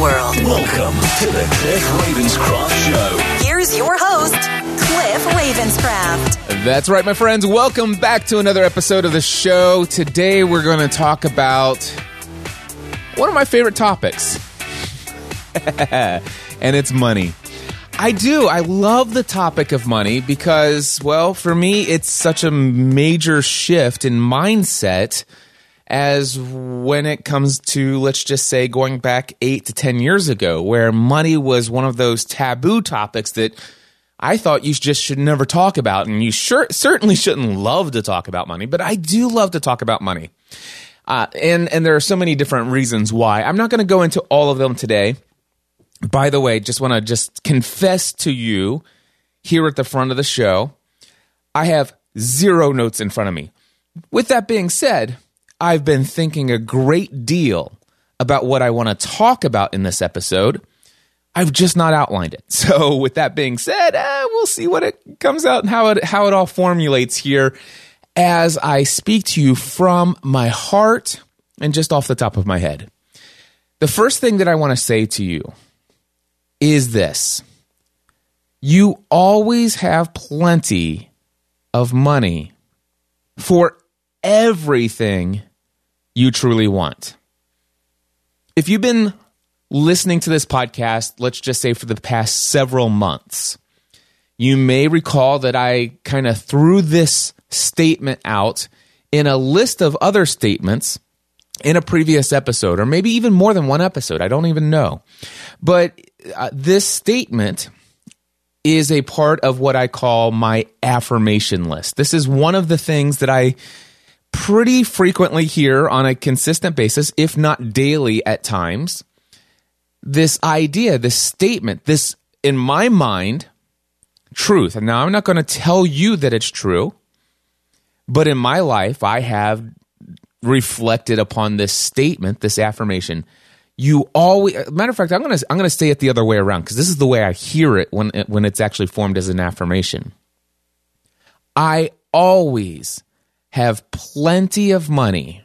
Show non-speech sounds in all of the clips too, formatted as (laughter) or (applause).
world. Welcome to the Cliff Ravenscraft Show. Here's your host, Cliff Ravenscraft. That's right, my friends. Welcome back to another episode of the show. Today we're going to talk about one of my favorite topics, (laughs) and it's money. I do. I love the topic of money because, well, for me, it's such a major shift in mindset as when it comes to, let's just say, going back eight to 10 years ago, where money was one of those taboo topics that I thought you just should never talk about. And you sure, certainly shouldn't love to talk about money, but I do love to talk about money. Uh, and, and there are so many different reasons why. I'm not going to go into all of them today. By the way, just want to just confess to you here at the front of the show, I have zero notes in front of me. With that being said, I've been thinking a great deal about what I want to talk about in this episode. I've just not outlined it. (laughs) So, with that being said, uh, we'll see what it comes out and how it how it all formulates here as I speak to you from my heart and just off the top of my head. The first thing that I want to say to you is this you always have plenty of money for everything you truly want. If you've been listening to this podcast, let's just say for the past several months, you may recall that I kind of threw this statement out in a list of other statements in a previous episode, or maybe even more than one episode. I don't even know. But uh, this statement is a part of what I call my affirmation list. This is one of the things that I pretty frequently hear on a consistent basis, if not daily at times. This idea, this statement, this, in my mind, truth. And now I'm not going to tell you that it's true, but in my life, I have reflected upon this statement, this affirmation. You always, matter of fact, I'm gonna I'm gonna say it the other way around because this is the way I hear it when when it's actually formed as an affirmation. I always have plenty of money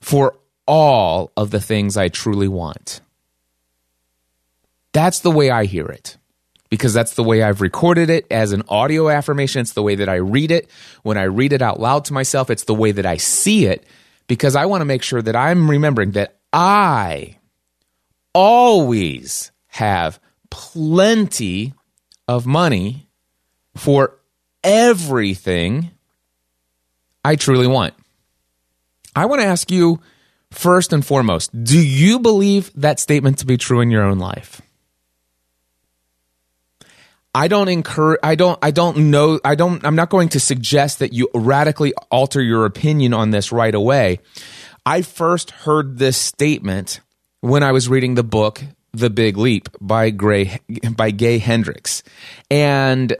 for all of the things I truly want. That's the way I hear it because that's the way I've recorded it as an audio affirmation. It's the way that I read it. When I read it out loud to myself, it's the way that I see it because I want to make sure that I'm remembering that I always have plenty of money for everything I truly want. I want to ask you first and foremost do you believe that statement to be true in your own life? I don't incur I don't I don't know I don't I'm not going to suggest that you radically alter your opinion on this right away. I first heard this statement when I was reading the book The Big Leap by Gray by Gay Hendricks. And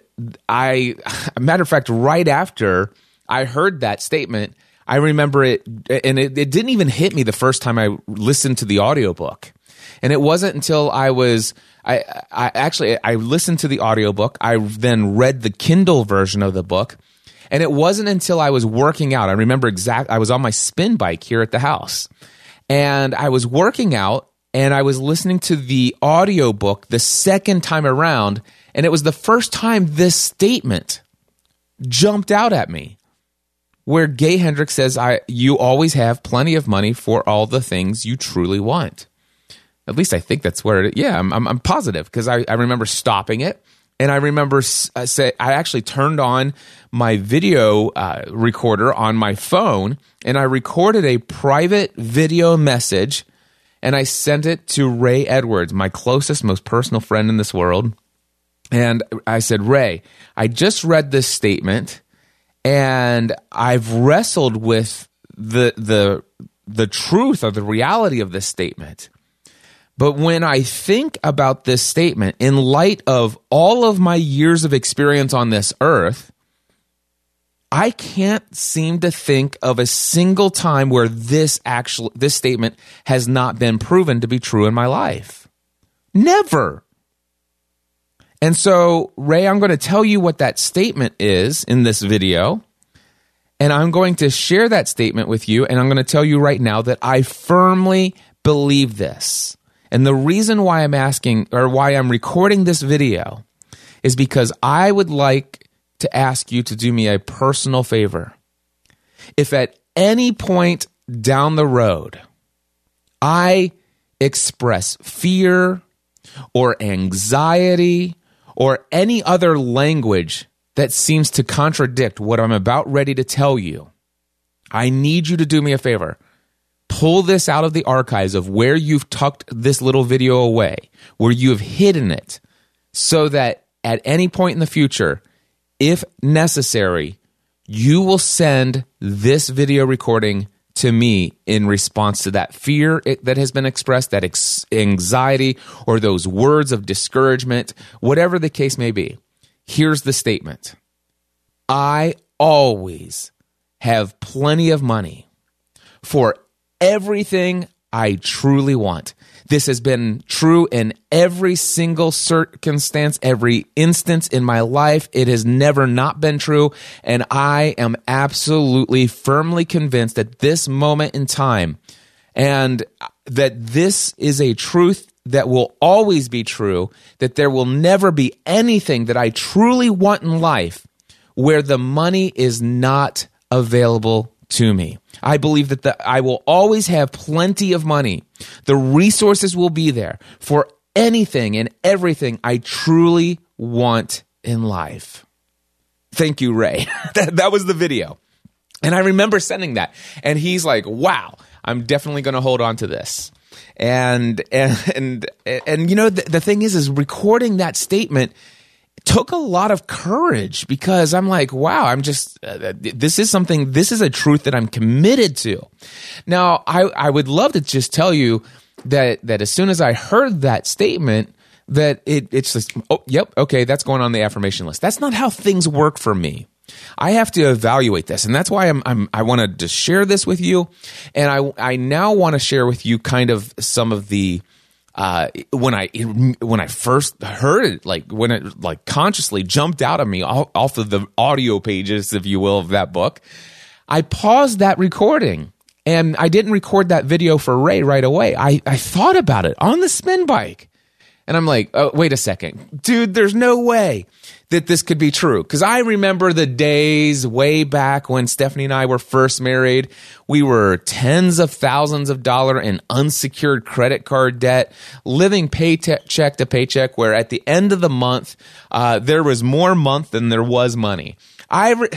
I matter of fact right after I heard that statement, I remember it and it, it didn't even hit me the first time I listened to the audiobook. And it wasn't until I was I, I actually I listened to the audiobook. I then read the Kindle version of the book. And it wasn't until I was working out. I remember exact I was on my spin bike here at the house. And I was working out and I was listening to the audiobook the second time around and it was the first time this statement jumped out at me where Gay Hendricks says I you always have plenty of money for all the things you truly want. At least I think that's where it. Yeah, I'm I'm, I'm positive because I, I remember stopping it and I remember uh, say I actually turned on my video uh, recorder on my phone and I recorded a private video message and I sent it to Ray Edwards, my closest, most personal friend in this world. And I said, Ray, I just read this statement and I've wrestled with the the the truth or the reality of this statement. But when I think about this statement in light of all of my years of experience on this earth, I can't seem to think of a single time where this actual this statement has not been proven to be true in my life. Never. And so, Ray, I'm going to tell you what that statement is in this video. And I'm going to share that statement with you. And I'm going to tell you right now that I firmly believe this. And the reason why I'm asking or why I'm recording this video is because I would like to ask you to do me a personal favor. If at any point down the road I express fear or anxiety or any other language that seems to contradict what I'm about ready to tell you, I need you to do me a favor. Pull this out of the archives of where you've tucked this little video away, where you have hidden it, so that at any point in the future, if necessary, you will send this video recording to me in response to that fear that has been expressed, that ex- anxiety, or those words of discouragement, whatever the case may be. Here's the statement I always have plenty of money for everything I truly want. This has been true in every single circumstance, every instance in my life. It has never not been true. And I am absolutely firmly convinced at this moment in time and that this is a truth that will always be true, that there will never be anything that I truly want in life where the money is not available to me. I believe that the, I will always have plenty of money. The resources will be there for anything and everything I truly want in life. Thank you, Ray. (laughs) that, that was the video. And I remember sending that. And he's like, wow, I'm definitely going to hold on to this. And, and, and, and you know, the, the thing is, is recording that statement took a lot of courage because I'm like, wow, I'm just, uh, this is something, this is a truth that I'm committed to. Now, I, I would love to just tell you that, that as soon as I heard that statement, that it, it's just, oh, yep, okay, that's going on the affirmation list. That's not how things work for me. I have to evaluate this, and that's why I'm, I'm I wanted to share this with you, and I I now want to share with you kind of some of the uh, when I when I first heard it, like when it like consciously jumped out of me off, off of the audio pages, if you will, of that book, I paused that recording and I didn't record that video for Ray right away. I, I thought about it on the spin bike. And I'm like, oh, wait a second. Dude, there's no way that this could be true. Cause I remember the days way back when Stephanie and I were first married. We were tens of thousands of dollars in unsecured credit card debt, living paycheck to paycheck, where at the end of the month, uh, there was more month than there was money. I, re-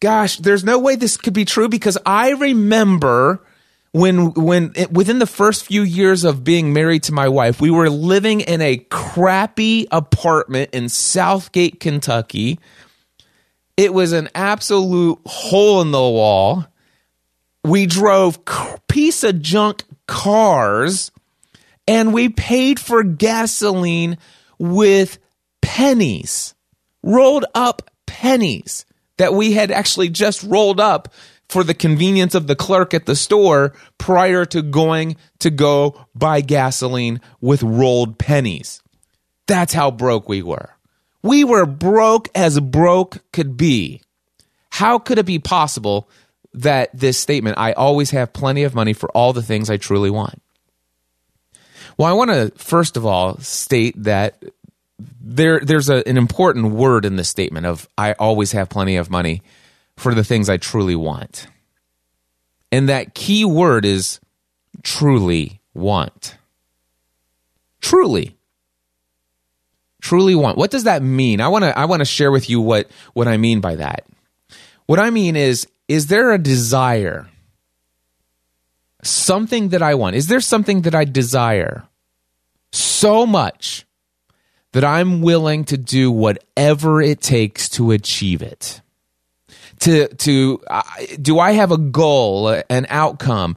gosh, there's no way this could be true because I remember when when it, within the first few years of being married to my wife, we were living in a crappy apartment in Southgate, Kentucky. It was an absolute hole in the wall. We drove piece of junk cars and we paid for gasoline with pennies, rolled up pennies that we had actually just rolled up for the convenience of the clerk at the store prior to going to go buy gasoline with rolled pennies. That's how broke we were. We were broke as broke could be. How could it be possible that this statement, I always have plenty of money for all the things I truly want? Well, I want to first of all state that there there's a, an important word in this statement of I always have plenty of money for the things I truly want. And that key word is truly want. Truly. Truly want. What does that mean? I want to I want to share with you what what I mean by that. What I mean is is there a desire? Something that I want. Is there something that I desire so much that I'm willing to do whatever it takes to achieve it? To to uh, do I have a goal, an outcome?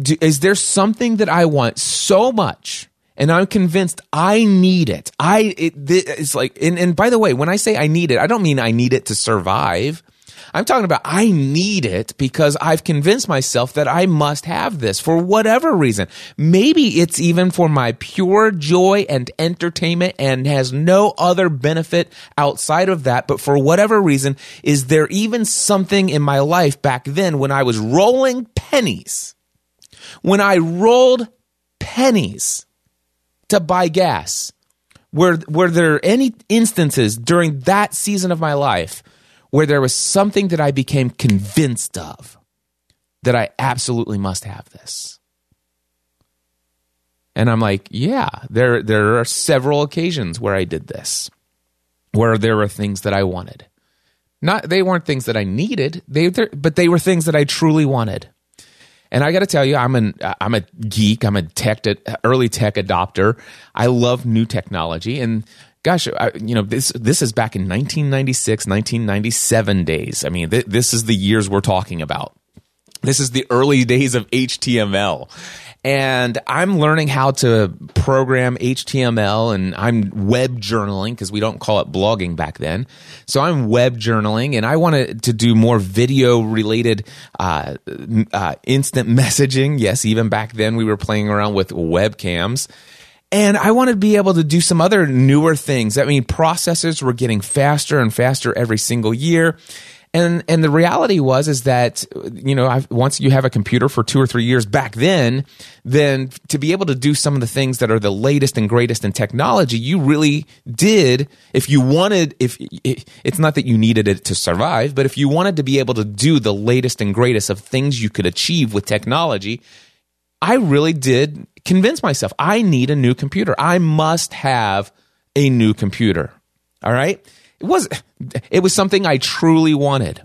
Do, is there something that I want so much and I'm convinced I need it. I it, it's like and, and by the way, when I say I need it, I don't mean I need it to survive. I'm talking about I need it because I've convinced myself that I must have this for whatever reason. Maybe it's even for my pure joy and entertainment and has no other benefit outside of that. But for whatever reason, is there even something in my life back then when I was rolling pennies? When I rolled pennies to buy gas, were, were there any instances during that season of my life where there was something that I became convinced of that I absolutely must have this. And I'm like, yeah, there there are several occasions where I did this, where there were things that I wanted. Not they weren't things that I needed, they but they were things that I truly wanted. And I got to tell you, I'm an I'm a geek. I'm a tech early tech adopter. I love new technology, and gosh, I, you know, this this is back in 1996, 1997 days. I mean, th- this is the years we're talking about. This is the early days of HTML. And I'm learning how to program HTML and I'm web journaling because we don't call it blogging back then. So I'm web journaling and I wanted to do more video related uh, uh, instant (laughs) messaging. Yes, even back then we were playing around with webcams. And I wanted to be able to do some other newer things. I mean, processors were getting faster and faster every single year. And, and the reality was is that you know I've, once you have a computer for two or three years back then, then to be able to do some of the things that are the latest and greatest in technology, you really did. If you wanted, if it's not that you needed it to survive, but if you wanted to be able to do the latest and greatest of things you could achieve with technology, I really did convince myself I need a new computer. I must have a new computer. All right? It was it was something I truly wanted.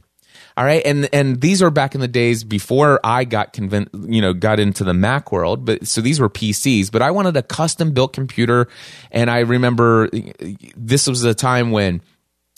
All right, and and these are back in the days before I got convinced, you know, got into the Mac world. But so these were PCs, but I wanted a custom built computer, and I remember this was a time when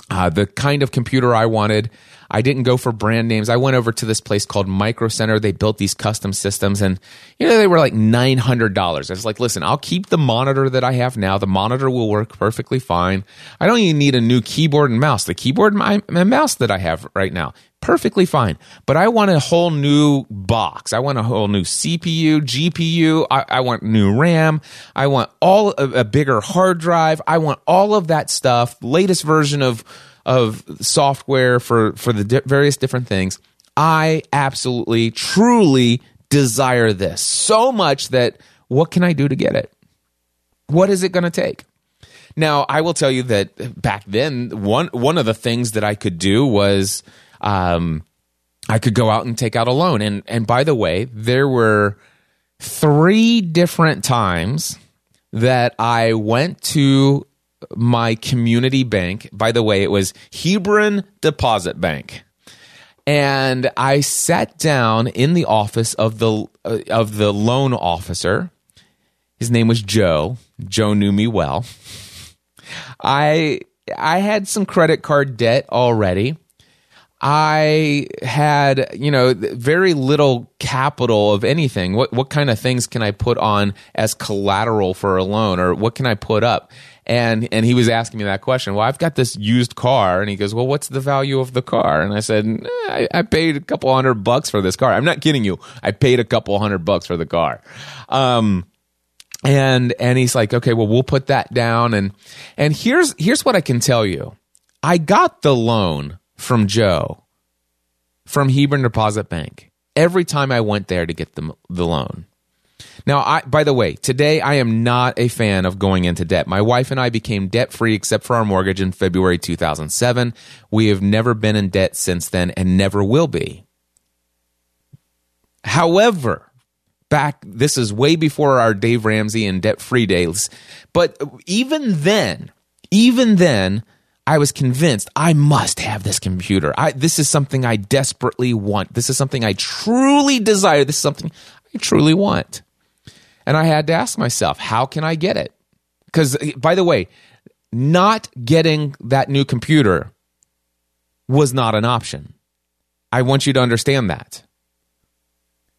uh, the kind of computer I wanted I didn't go for brand names. I went over to this place called Micro Center. They built these custom systems and, you know, they were like $900. I was like, listen, I'll keep the monitor that I have now. The monitor will work perfectly fine. I don't even need a new keyboard and mouse. The keyboard and mouse that I have right now, perfectly fine. But I want a whole new box. I want a whole new CPU, GPU. I, I want new RAM. I want all a, a bigger hard drive. I want all of that stuff. Latest version of of software for for the di- various different things. I absolutely, truly desire this so much that what can I do to get it? What is it going to take? Now, I will tell you that back then, one one of the things that I could do was um, I could go out and take out a loan. And and by the way, there were three different times that I went to my community bank. By the way, it was Hebron Deposit Bank. And I sat down in the office of the uh, of the loan officer. His name was Joe. Joe knew me well. I I had some credit card debt already. I had, you know, very little capital of anything. What what kind of things can I put on as collateral for a loan or what can I put up? And and he was asking me that question. Well, I've got this used car, and he goes, "Well, what's the value of the car?" And I said, eh, I, I, paid a couple hundred bucks for this car." I'm not kidding you. I paid a couple hundred bucks for the car. Um, and and he's like, "Okay, well, we'll put that down." And and here's here's what I can tell you. I got the loan from Joe from Hebron Deposit Bank every time I went there to get the the loan. Now, I, by the way, today I am not a fan of going into debt. My wife and I became debt free except for our mortgage in February 2007. We have never been in debt since then and never will be. However, back, this is way before our Dave Ramsey and debt free days. But even then, even then, I was convinced I must have this computer. I, this is something I desperately want. This is something I truly desire. This is something I truly want. And I had to ask myself, how can I get it? Because, by the way, not getting that new computer was not an option. I want you to understand that.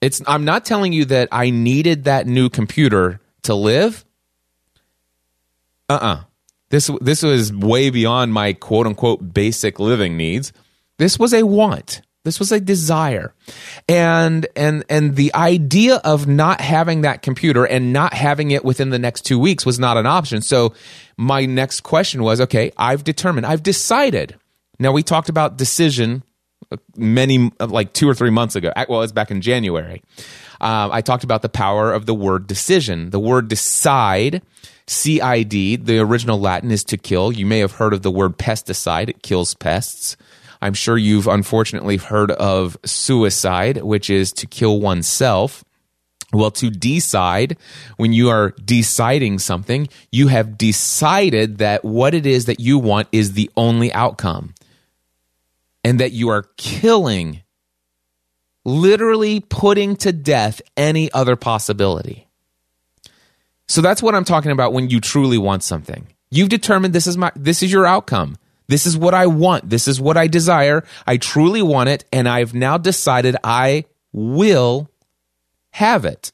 It's, I'm not telling you that I needed that new computer to live. uh-uh this this was way beyond my quote unquote basic living needs this was a want this was a desire. And and and the idea of not having that computer and not having it within the next 2 weeks was not an option. So my next question was okay i've determined i've decided. Now we talked about decision uh, many uh, like 2 or 3 months ago. Well it's back in january. Um, i talked about the power of the word decision. The word decide CID, the original Latin is to kill. You may have heard of the word pesticide, it kills pests. I'm sure you've unfortunately heard of suicide, which is to kill oneself. Well, to decide, when you are deciding something, you have decided that what it is that you want is the only outcome. And that you are killing, literally putting to death any other possibility. So that's what I'm talking about when you truly want something. You've determined this is my this is your outcome. This is what I want. This is what I desire. I truly want it and I've now decided I will have it.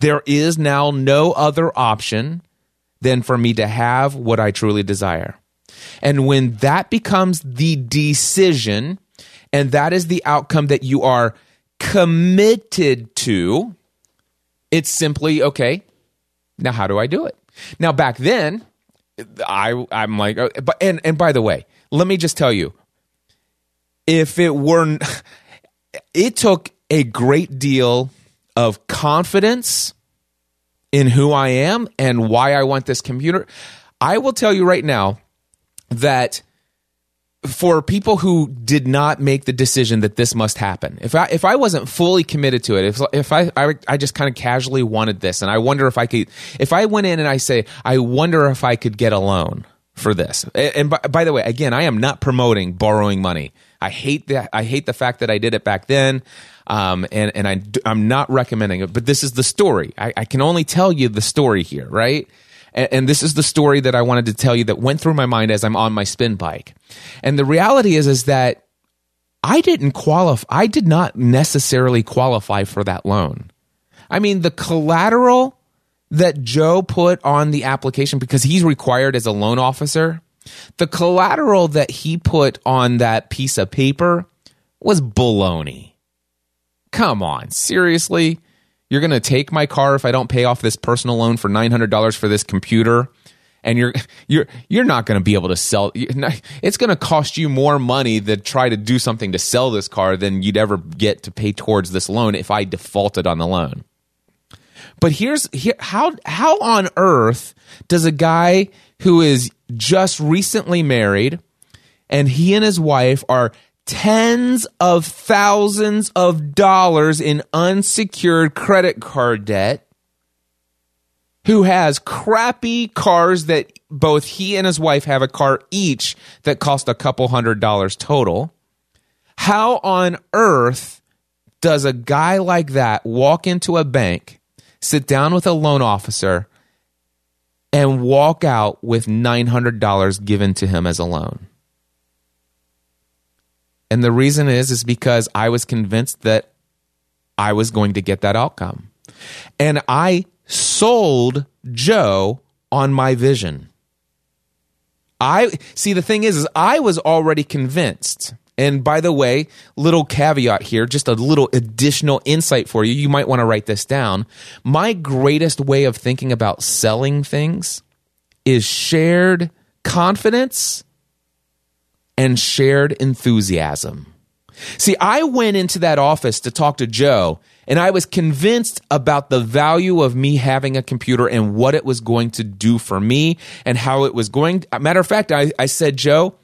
There is now no other option than for me to have what I truly desire. And when that becomes the decision and that is the outcome that you are committed to, it's simply okay. Now, how do I do it? Now, back then, I I'm like, uh, but and and by the way, let me just tell you, if it weren't, (laughs) it took a great deal of confidence in who I am and why I want this computer. I will tell you right now that for people who did not make the decision that this must happen, if I if I wasn't fully committed to it, if if I I, I just kind of casually wanted this, and I wonder if I could, if I went in and I say, I wonder if I could get a loan for this. And by, by the way, again, I am not promoting borrowing money. I hate that. I hate the fact that I did it back then, um, and and I I'm not recommending it. But this is the story. I, I can only tell you the story here, right? And, and this is the story that I wanted to tell you that went through my mind as I'm on my spin bike. And the reality is, is that I didn't qualify. I did not necessarily qualify for that loan. I mean, the collateral that Joe put on the application because he's required as a loan officer, the collateral that he put on that piece of paper was baloney. Come on, seriously? You're going to take my car if I don't pay off this personal loan for $900 for this computer? and you're you're you're not going to be able to sell it's going to cost you more money to try to do something to sell this car than you'd ever get to pay towards this loan if I defaulted on the loan. But here's here, how how on earth does a guy who is just recently married and he and his wife are tens of thousands of dollars in unsecured credit card debt who has crappy cars that both he and his wife have a car each that cost a couple hundred dollars total. How on earth does a guy like that walk into a bank, sit down with a loan officer, and walk out with $900 given to him as a loan? And the reason is is because I was convinced that I was going to get that outcome. And I sold Joe on my vision. I see the thing is is I was already convinced. And by the way, little caveat here, just a little additional insight for you. You might want to write this down. My greatest way of thinking about selling things is shared confidence and shared enthusiasm. See, I went into that office to talk to Joe, and I was convinced about the value of me having a computer and what it was going to do for me and how it was going. Matter of fact, I, I said, Joe,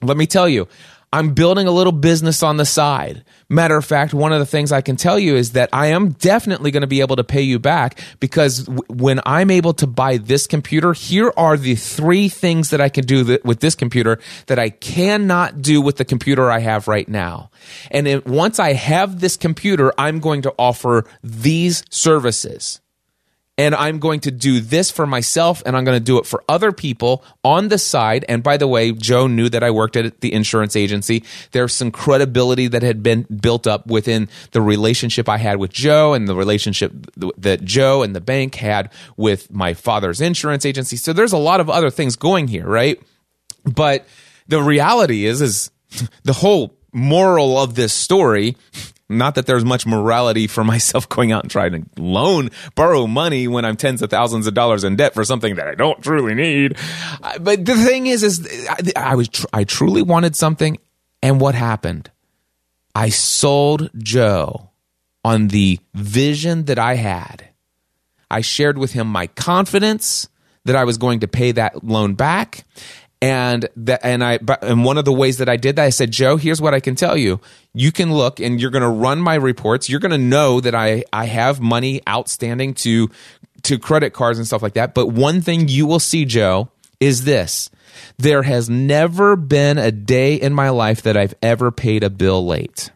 let me tell you, I'm building a little business on the side. Matter of fact, one of the things I can tell you is that I am definitely going to be able to pay you back because w- when I'm able to buy this computer, here are the three things that I can do th- with this computer that I cannot do with the computer I have right now. And it, once I have this computer, I'm going to offer these services. And I'm going to do this for myself and I'm going to do it for other people on the side. And by the way, Joe knew that I worked at the insurance agency. There's some credibility that had been built up within the relationship I had with Joe and the relationship that Joe and the bank had with my father's insurance agency. So there's a lot of other things going here, right? But the reality is, is (laughs) the whole moral of this story not that there's much morality for (laughs) myself going out and trying to loan, borrow money when I'm tens of thousands of dollars in debt for something that I don't truly need. But the thing is, is I, I was, tr- I truly wanted something. And what happened? I sold Joe on the vision that I had. I shared with him my confidence that I was going to pay that loan back and that and I and one of the ways that I did that I said Joe here's what I can tell you. You can look and you're going to run my reports. You're going to know that I I have money outstanding to to credit cards and stuff like that. But one thing you will see Joe is this. There has never been a day in my life that I've ever paid a bill late.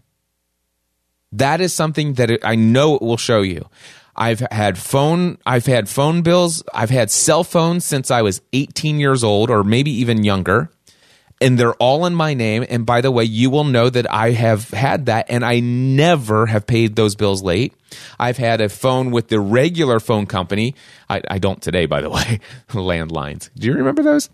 That is something that I know it will show you I've had phone I've had phone bills. I've had cell phones since I was 18 years old or maybe even younger. And they're all in my name. And by the way, you will know that I have had that and I never have paid those bills late. I've had a phone with the regular phone company. I, I don't today, by the way, (laughs) landlines. Do you remember those?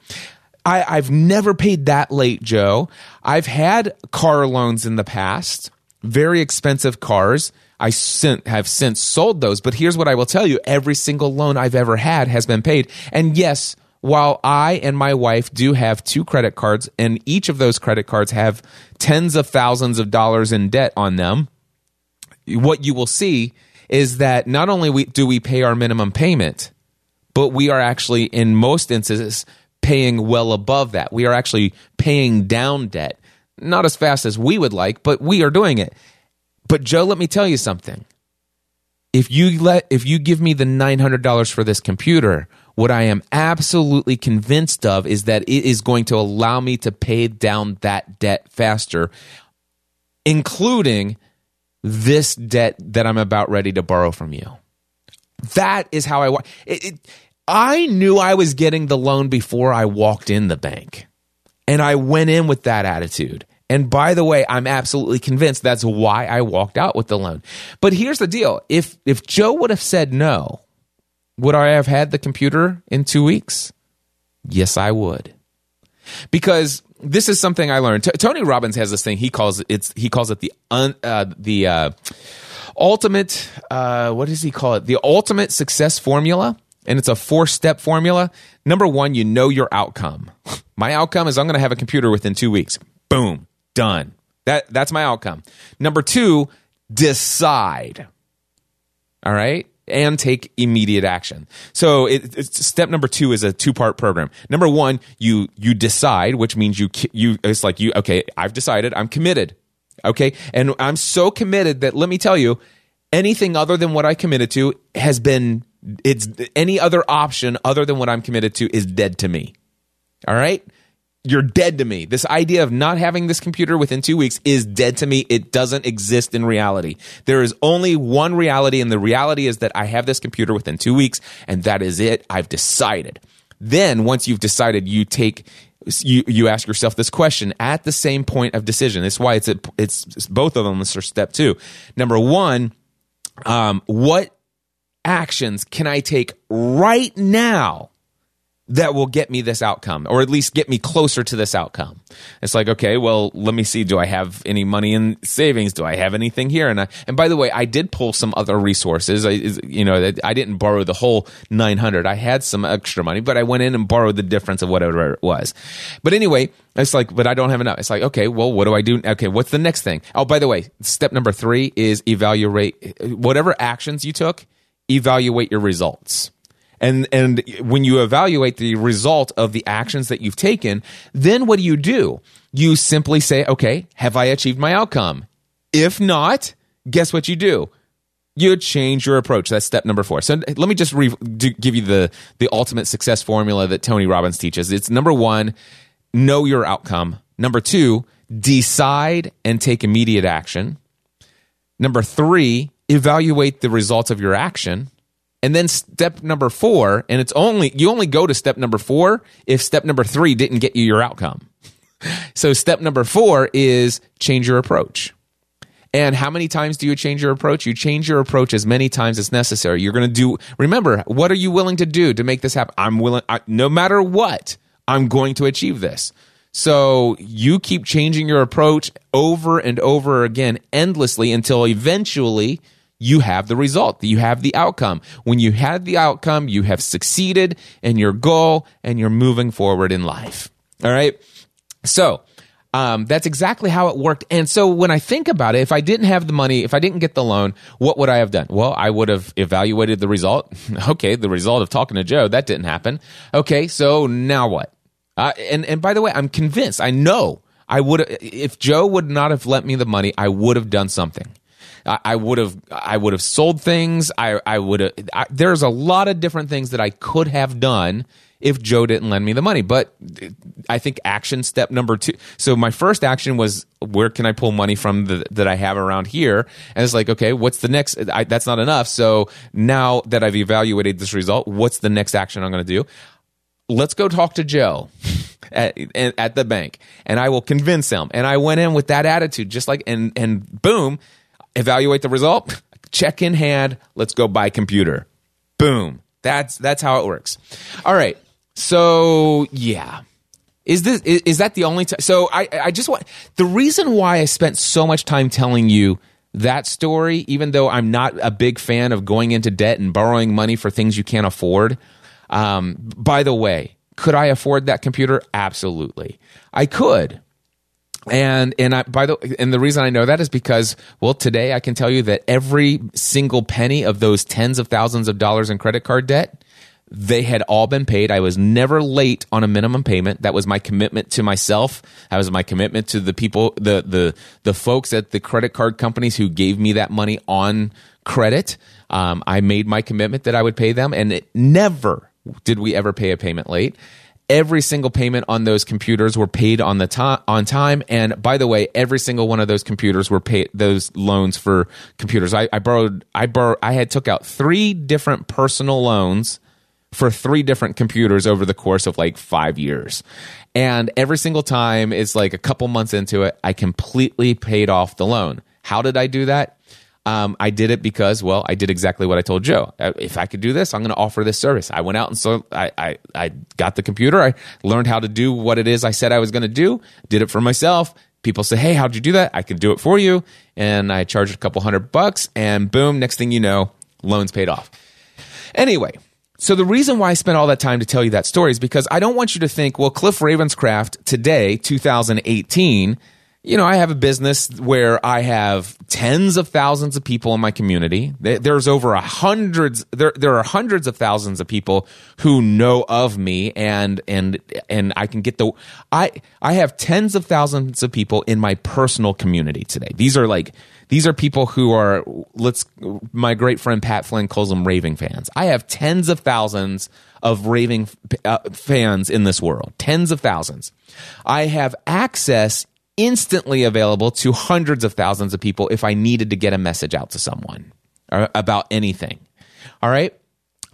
I, I've never paid that late, Joe. I've had car loans in the past, very expensive cars I sent, have since sold those. But here's what I will tell you every single loan I've ever had has been paid. And yes, while I and my wife do have two credit cards, and each of those credit cards have tens of thousands of dollars in debt on them, what you will see is that not only do we pay our minimum payment, but we are actually, in most instances, paying well above that. We are actually paying down debt. Not as fast as we would like, but we are doing it. But Joe, let me tell you something. If you let if you give me the $900 for this computer, what I am absolutely convinced of is that it is going to allow me to pay down that debt faster, including this debt that I'm about ready to borrow from you. That is how I want I knew I was getting the loan before I walked in the bank. And I went in with that attitude. And by the way, I'm absolutely convinced that's why I walked out with the loan. But here's the deal. If if Joe would have said no, would I have had the computer in 2 weeks? Yes, I would. Because this is something I learned. T- Tony Robbins has this thing he calls it, it's he calls it the un, uh, the uh, ultimate uh, what does he call it? The ultimate success formula and it's a four step formula. Number one, you know your outcome. (laughs) My outcome is I'm going to have a computer within two weeks. Boom done. That that's my outcome. Number two, decide. All right. And take immediate action. So it, step number two is a two part program. Number one, you you decide, which means you you it's like you okay. I've decided. I'm committed. Okay, and I'm so committed that let me tell you, anything other than what I committed to has been it's any other option other than what I'm committed to is dead to me. All right you're dead to me. This idea of not having this computer within two weeks is dead to me. It doesn't exist in reality. There is only one reality, and the reality is that I have this computer within two weeks, and that is it. I've decided. Then, once you've decided, you take you you ask yourself this question at the same point of decision. That's why it's a, it's, it's both of them. This are step two. Number one, um, what actions can I take right now that will get me this outcome or at least get me closer to this outcome. It's like, okay, well, let me see. Do I have any money in savings? Do I have anything here? And I, and by the way, I did pull some other resources. I, you know, I didn't borrow the whole 900. I had some extra money, but I went in and borrowed the difference of whatever it was. But anyway, it's like, but I don't have enough. It's like, okay, well, what do I do? Okay, what's the next thing? Oh, by the way, step number three is evaluate whatever actions you took, evaluate your results and and when you evaluate the result of the actions that you've taken then what do you do? You simply say okay have i achieved my outcome? If not guess what you do? You change your approach. That's step number four. So let me just re- give you the the ultimate success formula that tony robbins teaches. It's number one know your outcome. Number two decide and take immediate action. Number three evaluate the results of your action And then step number four, and it's only, you only go to step number four if step number three didn't get you your outcome. (laughs) So step number four is change your approach. And how many times do you change your approach? You change your approach as many times as necessary. You're going to do, remember, what are you willing to do to make this happen? I'm willing, I, no matter what, I'm going to achieve this. So you keep changing your approach over and over again, endlessly until eventually you have the result, you have the outcome. When you had the outcome, you have succeeded in your goal and you're moving forward in life. All right. So, um, that's exactly how it worked. And so when I think about it, if I didn't have the money, if I didn't get the loan, what would I have done? Well, I would have evaluated the result. (laughs) okay, the result of talking to Joe, that didn't happen. Okay, so now what? Uh, and, and by the way, I'm convinced, I know I would if Joe would not have lent me the money, I would have done something. I, would have I would have sold things. I I would have. I, there's a lot of different things that I could have done if Joe didn't lend me the money. But I think action step number two. So my first action was where can I pull money from the, that I have around here? And it's like, okay, what's the next? I, that's not enough. So now that I've evaluated this result, what's the next action I'm going to do? Let's go talk to Joe. (laughs) At, at the bank and I will convince him. And I went in with that attitude, just like, and, and boom, evaluate the result, check in hand, let's go buy computer. Boom. That's, that's how it works. All right. So yeah, is this is, is that the only time? So I I just want the reason why I spent so much time telling you that story, even though I'm not a big fan of going into debt and borrowing money for things you can't afford. Um, by the way, could I afford that computer? Absolutely, I could. And and I by the and the reason I know that is because well today I can tell you that every single penny of those tens of thousands of dollars in credit card debt they had all been paid. I was never late on a minimum payment. That was my commitment to myself. That was my commitment to the people, the the the folks at the credit card companies who gave me that money on credit. Um, I made my commitment that I would pay them, and it never did we ever pay a payment late. Every single payment on those computers were paid on the time on time, and by the way, every single one of those computers were paid. Those loans for computers, I, I borrowed. I borrowed. I had took out three different personal loans for three different computers over the course of like five years. And every single time it's like a couple months into it, I completely paid off the loan. How did I do that? Um, I did it because, well, I did exactly what I told Joe. Uh, if I could do this, I'm going to offer this service. I went out and so I, I, I got the computer. I learned how to do what it is I said I was going to do. Did it for myself. People say, "Hey, how'd you do that?" I could do it for you, and I charged a couple hundred bucks, and boom, next thing you know, loans paid off. Anyway, so the reason why I spent all that time to tell you that story is because I don't want you to think, well, Cliff Ravenscraft today, 2018, you know, I have a business where I have tens of thousands of people in my community. There's over a hundreds, there, there are hundreds of thousands of people who know of me and, and, and I can get the, I, I have tens of thousands of people in my personal community today. These are like, these are people who are let's my great friend Pat Flynn calls them raving fans. I have tens of thousands of raving uh, fans in this world. Tens of thousands. I have access instantly available to hundreds of thousands of people if I needed to get a message out to someone about anything. All right?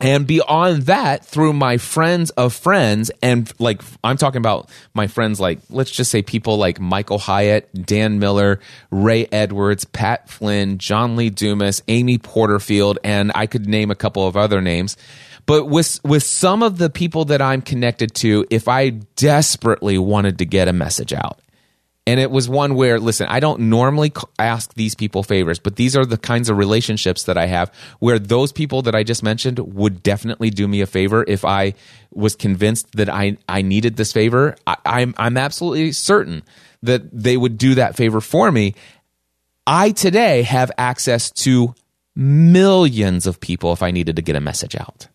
And beyond that, through my friends of friends, and like I'm talking about my friends, like let's just say people like Michael Hyatt, Dan Miller, Ray Edwards, Pat Flynn, John Lee Dumas, Amy Porterfield, and I could name a couple of other names. But with with some of the people that I'm connected to, if I desperately wanted to get a message out, and it was one where, listen, I don't normally ask these people favors, but these are the kinds of relationships that I have where those people that I just mentioned would definitely do me a favor if I was convinced that I, I needed this favor. I, I'm, I'm absolutely certain that they would do that favor for me. I today have access to millions of people if I needed to get a message out.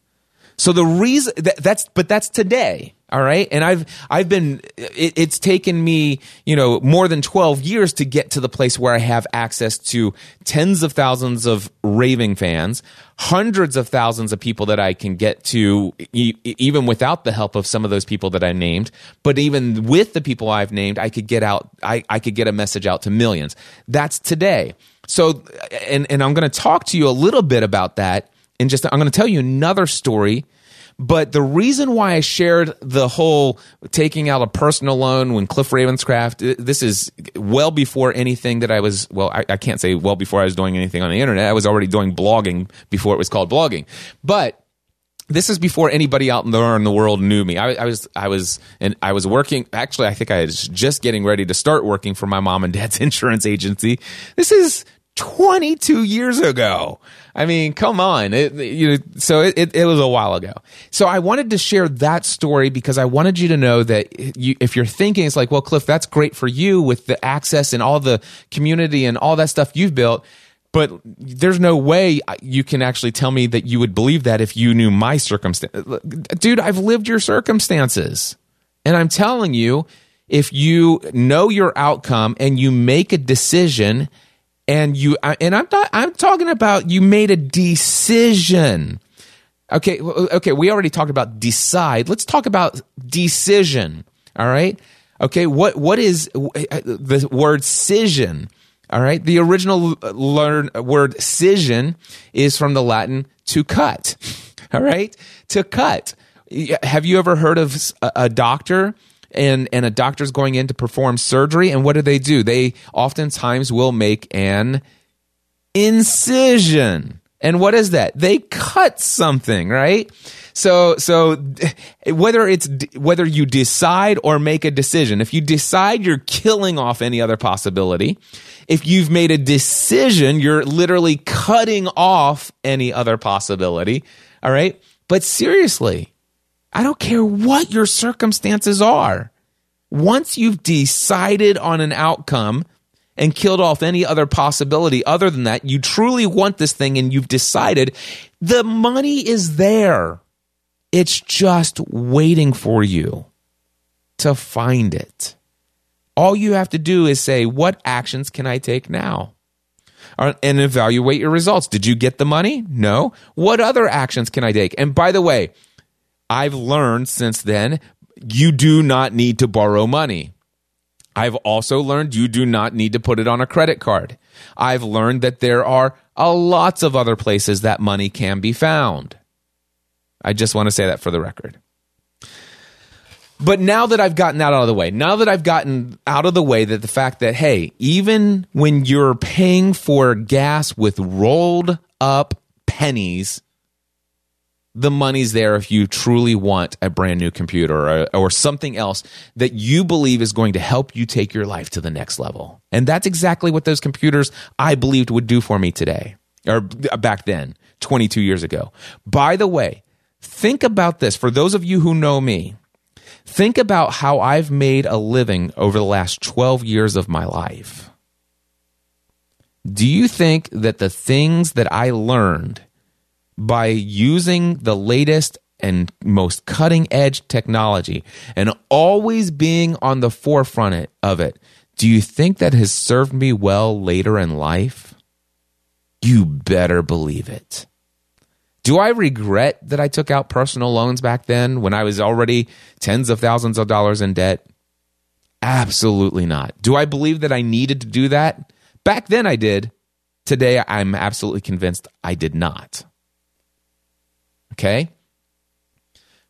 So the reason that, that's, but that's today. All right. And I've, I've been, it, it's taken me, you know, more than 12 years to get to the place where I have access to tens of thousands of raving fans, hundreds of thousands of people that I can get to, e- even without the help of some of those people that I named. But even with the people I've named, I could get out, I, I could get a message out to millions. That's today. So, and, and I'm going to talk to you a little bit about that in just, I'm going to tell you another story. But the reason why I shared the whole taking out a personal loan when Cliff Ravenscraft, this is well before anything that I was, well, I, I can't say well before I was doing anything on the internet. I was already doing blogging before it was called blogging. But this is before anybody out in the, in the world knew me. I, I, was, I was, and I was working. Actually, I think I was just getting ready to start working for my mom and dad's (laughs) insurance agency. This is 22 years ago. I mean, come on. It, you know, so it, it, it, was a while ago. So I wanted to share that story because I wanted you to know that you, if you're thinking, it's like, well, Cliff, that's great for you with the access and all the community and all that stuff you've built. But there's no way you can actually tell me that you would believe that if you knew my circumstance. Dude, I've lived your circumstances. And I'm telling you, if you know your outcome and you make a decision and you and I'm not I'm talking about you made a decision. Okay, okay, we already talked about decide. Let's talk about decision. All right? Okay, what what is uh, uh, the word scission? All right? The original uh, learn word scission is from the Latin to cut. (laughs) All right? To cut. Have you ever heard of a doctor and and a doctor's going in to perform surgery and what do they do? They oftentimes will make an incision. And what is that? They cut something right? So so whether it's whether you decide or make a decision if you decide you're killing off any other possibility if you've made a decision you're literally cutting off any other possibility all right? But seriously I don't care what your circumstances are. Once you've decided on an outcome and killed off any other possibility other than that, you truly want this thing and you've decided, the money is there. It's just waiting for you to find it. All you have to do is say, What actions can I take now? Uh, and evaluate your results. Did you get the money? No. What other actions can I take? And by the way, I've learned since then you do not need to borrow money. I've also learned you do not need to put it on a credit card. I've learned that there are a lots of other places that money can be found. I just want to say that for the record. But now that I've gotten that out of the way, now that I've gotten out of the way that the fact that, hey, even when you're paying for gas with rolled up pennies, the money's there if you truly want a brand new computer or, or, something else that you believe is going to help you take your life to the next level. And that's exactly what those computers I believed would do for me today or back then, 22 years ago. By the way, think about this for those of you who know me. Think about how I've made a living over the last 12 years of my life. Do you think that the things that I learned by using the latest and most cutting edge technology and always being on the forefront of it, do you think that has served me well later in life? You better believe it. Do I regret that I took out personal loans back then when I was already tens of thousands of dollars in debt? Absolutely not. Do I believe that I needed to do that? Back then I did. Today I'm absolutely convinced I did not. Okay.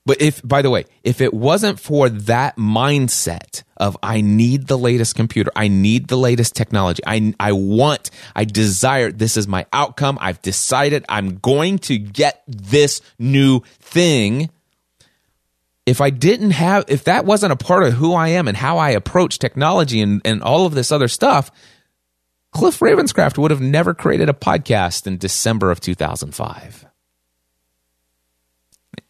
But if, by the way, if it wasn't for that mindset of I need the latest computer, I need the latest technology, I, I want, I desire, this is my outcome, I've decided I'm going to get this new thing. If I didn't have, if that wasn't a part of who I am and how I approach technology and, and all of this other stuff, Cliff Ravenscraft would have never created a podcast in December of 2005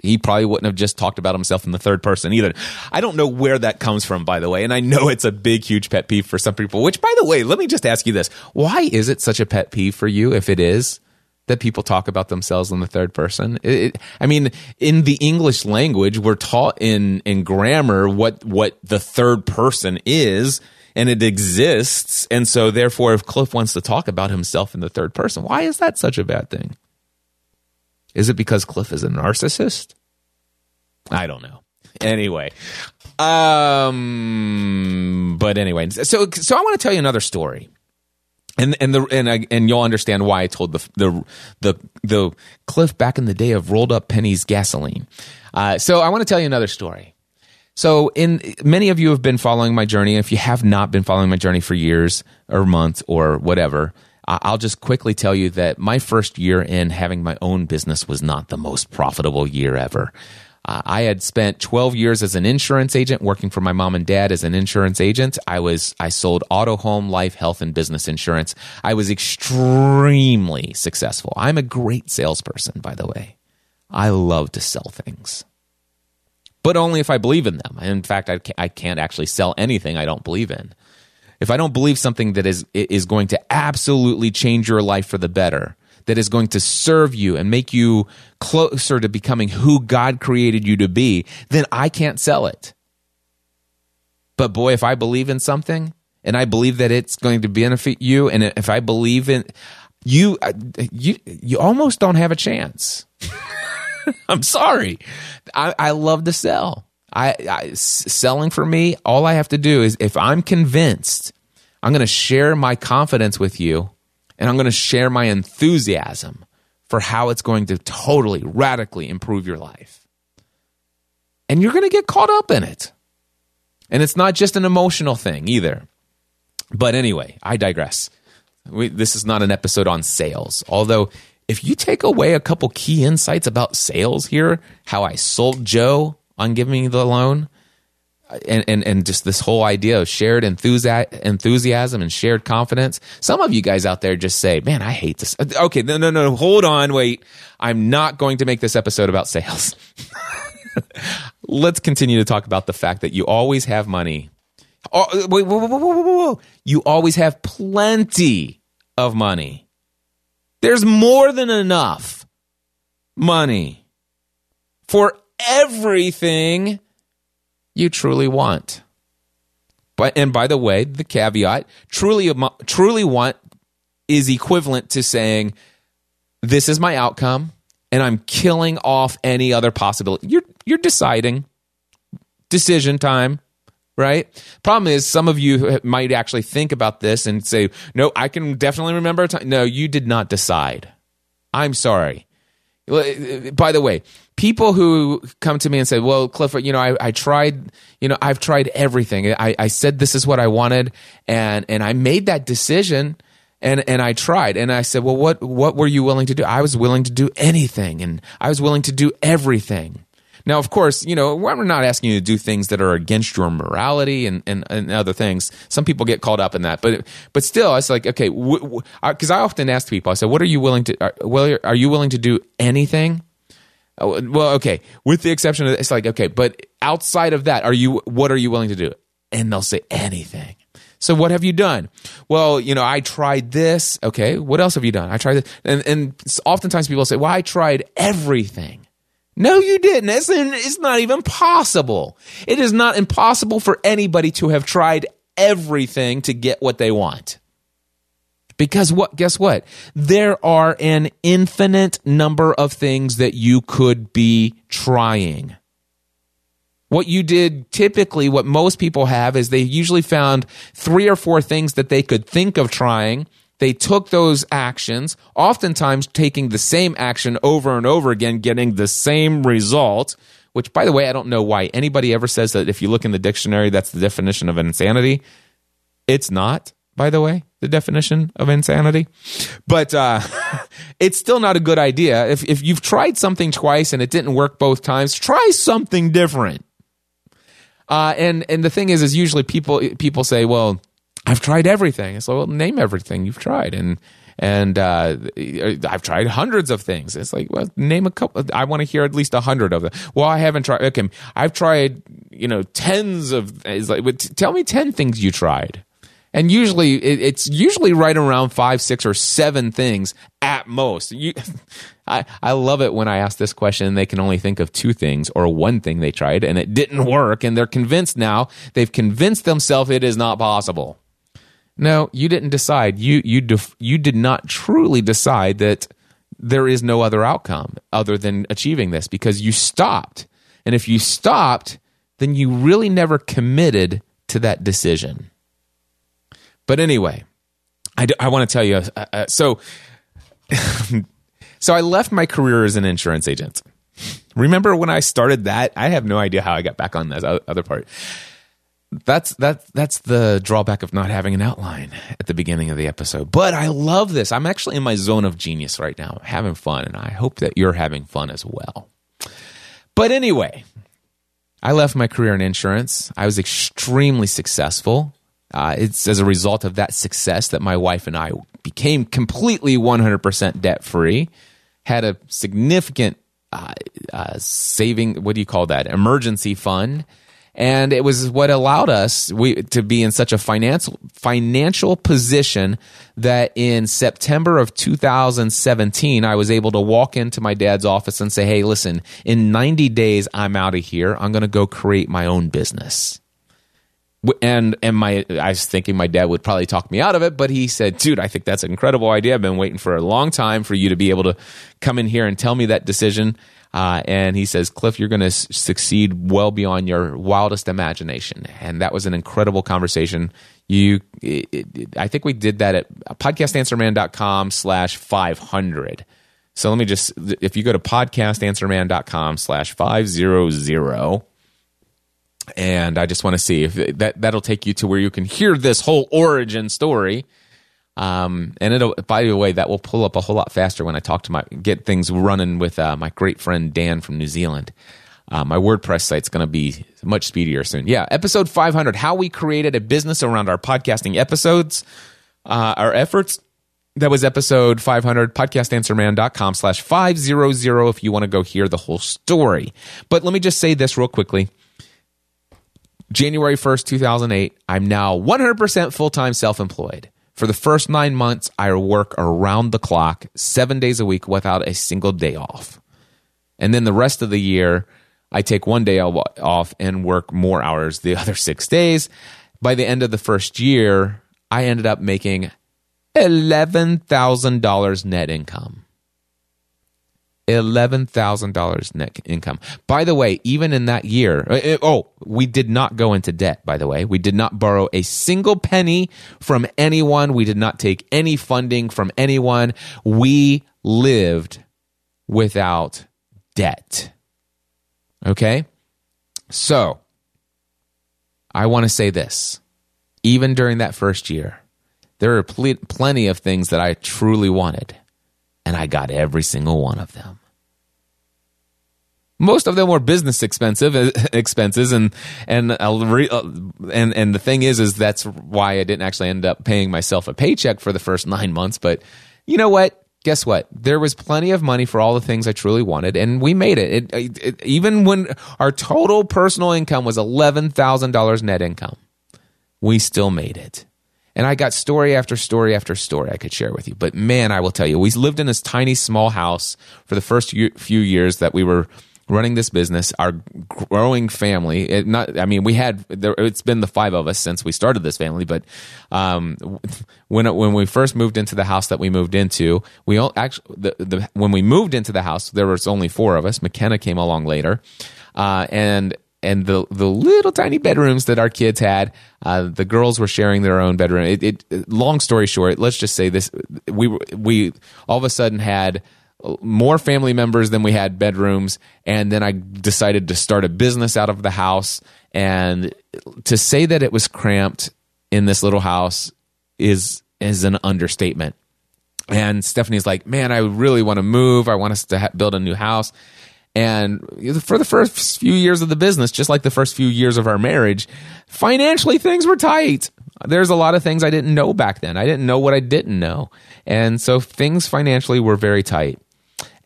he probably wouldn't have just talked about himself in the third person either. I don't know where that comes from, by the way. And I know it's a big, huge pet peeve for some people, which, by the way, let me just ask you this. Why is it such a pet peeve for you if it is? That people talk about themselves in the third person. It, I mean, in the English language, we're taught in in grammar what what the third person is, and it exists. And so, therefore, if Cliff wants to talk about himself in the third person, why is that such a bad thing? Is it because Cliff is a narcissist? I don't know. Anyway, um, but anyway, so so I want to tell you another story. and and the and I, and you'll understand why I told the the the the cliff back in the day of rolled up pennies gasoline. Uh, so I want to tell you another story. So in many of you have been following my journey. If you have not been following my journey for years or months or whatever, I'll just quickly tell you that my first year in having my own business was not the most profitable year ever. Uh, I had spent 12 years as an insurance agent working for my mom and dad as an insurance agent. I was I sold auto, home, life, health and business insurance. I was extremely successful. I'm a great salesperson, by the way. I love to sell things. But only if I believe in them. In fact, I can't, I can't actually sell anything I don't believe in. If I don't believe something that is is going to absolutely change your life for the better, that is going to serve you and make you closer to becoming who God created you to be, then I can't sell it. But boy, if I believe in something and I believe that it's going to benefit you, and if I believe in you, uh, you, you almost don't have a chance. (laughs) I'm sorry. I, I love to sell. I, I selling for me. All I have to do is if I'm convinced, I'm going to share my confidence with you, and I'm going to share my enthusiasm for how it's going to totally radically improve your life. And you're going to get caught up in it. And it's not just an emotional thing either. But anyway, I digress. We, this is not an episode on sales. Although, if you take away a couple key insights about sales here, how I sold Joe on giving me the loan, and, and, and just this whole idea of shared enthusiasm and shared confidence. Some of you guys out there just say, man, I hate this. Okay, no, no, no, hold on, wait. I'm not going to make this episode about sales. (laughs) Let's continue to talk about the fact that you always have money. Oh, wait, whoa, whoa, whoa, whoa, You always have plenty of money. There's more than enough money for everything you truly want. But and by the way, the caveat, truly truly want is equivalent to saying this is my outcome and I'm killing off any other possibility. You're you're deciding decision time, right? Problem is some of you might actually think about this and say, "No, I can definitely remember a time." No, you did not decide. I'm sorry. Eh, eh, by the way, people who come to me and say, "Well, Clifford, you know, I, I tried, you know, I've tried everything. I, I said this is what I wanted, and and I made that decision." and and I tried and I said, "Well, what what were you willing to do?" I was willing to do anything and I was willing to do everything. Now, of course, you know, we're not asking you to do things that are against your morality and, and, and other things. Some people get caught up in that, but but still, it's like okay, because I often ask people, I said, "What are you willing to? Are, well, are you willing to do anything?" Oh, well, okay, with the exception of it's like okay, but outside of that, are you? What are you willing to do? And they'll say anything. So what have you done? Well, you know, I tried this. Okay, what else have you done? I tried this, and and oftentimes people say, "Well, I tried everything." No, you didn't. It's, it's not even possible. It is not impossible for anybody to have tried everything to get what they want. Because what guess what? There are an infinite number of things that you could be trying. What you did typically, what most people have is they usually found three or four things that they could think of trying they took those actions, oftentimes taking the same action over and over again, getting the same result. Which, by the way, I don't know why anybody ever says that if you look in the dictionary, that's the definition of insanity. It's not, by the way, the definition of insanity. But uh, (laughs) it's still not a good idea. If, if you've tried something twice and it didn't work both times, try something different. Uh, and and the thing is, is usually people people say, well, I've tried everything. It's like, well, name everything you've tried. And, and, uh, I've tried hundreds of things. It's like, well, name a couple. I want to hear at least a hundred of them. Well, I haven't tried. Okay. I've tried, you know, tens of, it's like, tell me 10 things you tried. And usually it's usually right around five, six, or seven things at most. You, (laughs) I, I love it when I ask this question and they can only think of two things or one thing they tried and it didn't work. And they're convinced now, they've convinced themselves it is not possible. No, you didn't decide. You you def, you did not truly decide that there is no other outcome other than achieving this because you stopped. And if you stopped, then you really never committed to that decision. But anyway, I, d- I want to tell you. Uh, uh, so, (laughs) so I left my career as an insurance agent. Remember when I started that? I have no idea how I got back on that other part. That's that's that's the drawback of not having an outline at the beginning of the episode. But I love this. I'm actually in my zone of genius right now, having fun, and I hope that you're having fun as well. But anyway, I left my career in insurance. I was extremely successful. Uh, it's as a result of that success that my wife and I became completely 100% debt free, had a significant uh, uh, saving, what do you call that? Emergency fund. And it was what allowed us we, to be in such a financial financial position that in September of 2017, I was able to walk into my dad's office and say, "Hey, listen, in 90 days, I'm out of here. I'm going to go create my own business." And and my I was thinking my dad would probably talk me out of it, but he said, "Dude, I think that's an incredible idea. I've been waiting for a long time for you to be able to come in here and tell me that decision." Uh, and he says, "Cliff, you're going to s- succeed well beyond your wildest imagination." And that was an incredible conversation. You, it, it, I think we did that at podcastanswerman.com slash five hundred. So let me just, if you go to podcastanswerman.com slash five zero zero and I just want to see if that that'll take you to where you can hear this whole origin story. Um, and it'll, by the way, that will pull up a whole lot faster when I talk to my get things running with uh, my great friend Dan from New Zealand. Uh, my WordPress site's going to be much speedier soon. Yeah, episode 500: How we created a business around our podcasting episodes, uh, our efforts. That was episode 500, podcastanswerman.com slash 500 if you want to go hear the whole story. But let me just say this real quickly. January 1st, 2008, I'm now 100% full time self employed. For the first nine months, I work around the clock, seven days a week without a single day off. And then the rest of the year, I take one day off and work more hours the (laughs) other six days. By the end of the first year, I ended up making $11,000 net income. $11,000 net income. By the way, even in that year, uh, uh, oh, we did not go into debt, by the way. We did not borrow a single penny from anyone. We did not take any funding from anyone. We lived without debt. Okay? So, I want to say this. Even during that first year, there are pl- plenty of things that I truly wanted, and I got every single one of them. Most of them were business expensive (laughs) expenses, and and re, uh, and and the thing is, is that's why I didn't actually end up paying myself a paycheck for the first nine months. But you know what? Guess what? There was plenty of money for all the things I truly wanted, and we made it. It, it even when our total personal income was eleven thousand dollars net income, we still made it. And I got story after story after story I could share with you. But man, I will tell you, we lived in this tiny, small house for the first few years that we were running this business. Our growing family, it not, I mean, we had, there, it's been the five of us since we started this family. But um, when when we first moved into the house that we moved into, we all actually the, the when we moved into the house, there was only four of us. McKenna came along later, uh, and and the the little tiny bedrooms that our kids had, uh, the girls were sharing their own bedroom. It, it, long story short, let's just say this: we we all of a sudden had more family members than we had bedrooms, and then I decided to start a business out of the house. And to say that it was cramped in this little house is is an understatement. And Stephanie's like, man, I really want to move. I want us to ha- build a new house. And for the first few years of the business, just like the first few years of our marriage, financially things were tight. There's a lot of things I didn't know back then. I didn't know what I didn't know. And so things financially were very tight.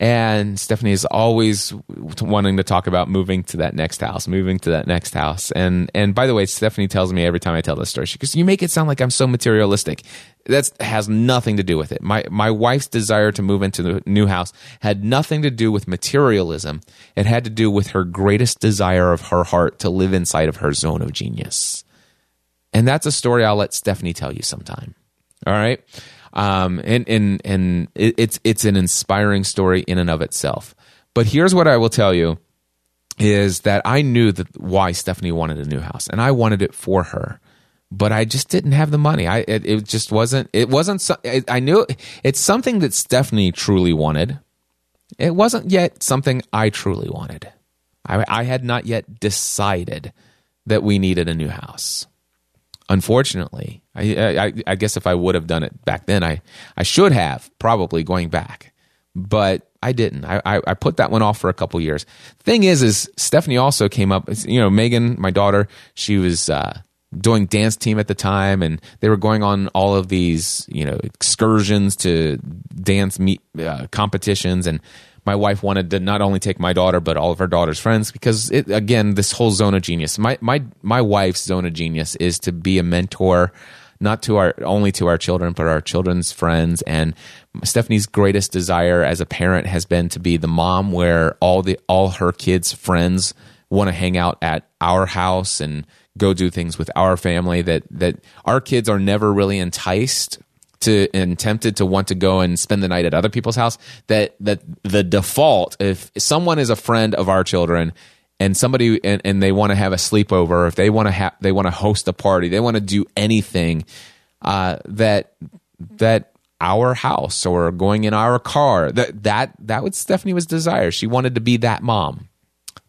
And Stephanie is always wanting to talk about moving to that next house, moving to that next house. And and by the way, Stephanie tells me every time I tell this story, she goes, "You make it sound like I'm so materialistic." That has nothing to do with it. My my wife's desire to move into the new house had nothing to do with materialism. It had to do with her greatest desire of her heart to live inside of her zone of genius. And that's a story I'll let Stephanie tell you sometime. All right. Um, and and and it, it's it's an inspiring story in and of itself. But here's what I will tell you is that I knew that why Stephanie wanted a new house, and I wanted it for her. but I just didn't have the money. I it, it just wasn't. It wasn't. so- I I knew it's something that Stephanie truly wanted. It wasn't yet something I truly wanted. I, I had not yet decided that we needed a new house. Unfortunately, I, I, I guess if I would have done it back then, I, I should have probably going back, but I didn't. I, I, I put that one off for a couple years. Thing is, is Stephanie also came up. You know, Megan, my daughter, she was uh, doing dance team at the time, and they were going on all of these, you know, excursions to dance meet uh, competitions and my wife wanted to not only take my daughter but all of her daughter's friends because it again this whole zone of genius. My my my wife's zone of genius is to be a mentor not to our only to our children but our children's friends. And Stephanie's greatest desire as a parent has been to be the mom where all the all her kids friends want to hang out at our house and go do things with our family that that our kids are never really enticed to and tempted to want to go and spend the night at other people's house that that the default if someone is a friend of our children and somebody and, and they want to have a sleepover if they want to have they want to host a party they want to do anything uh, that that our house or going in our car that that that was Stephanie was desire. She wanted to be that mom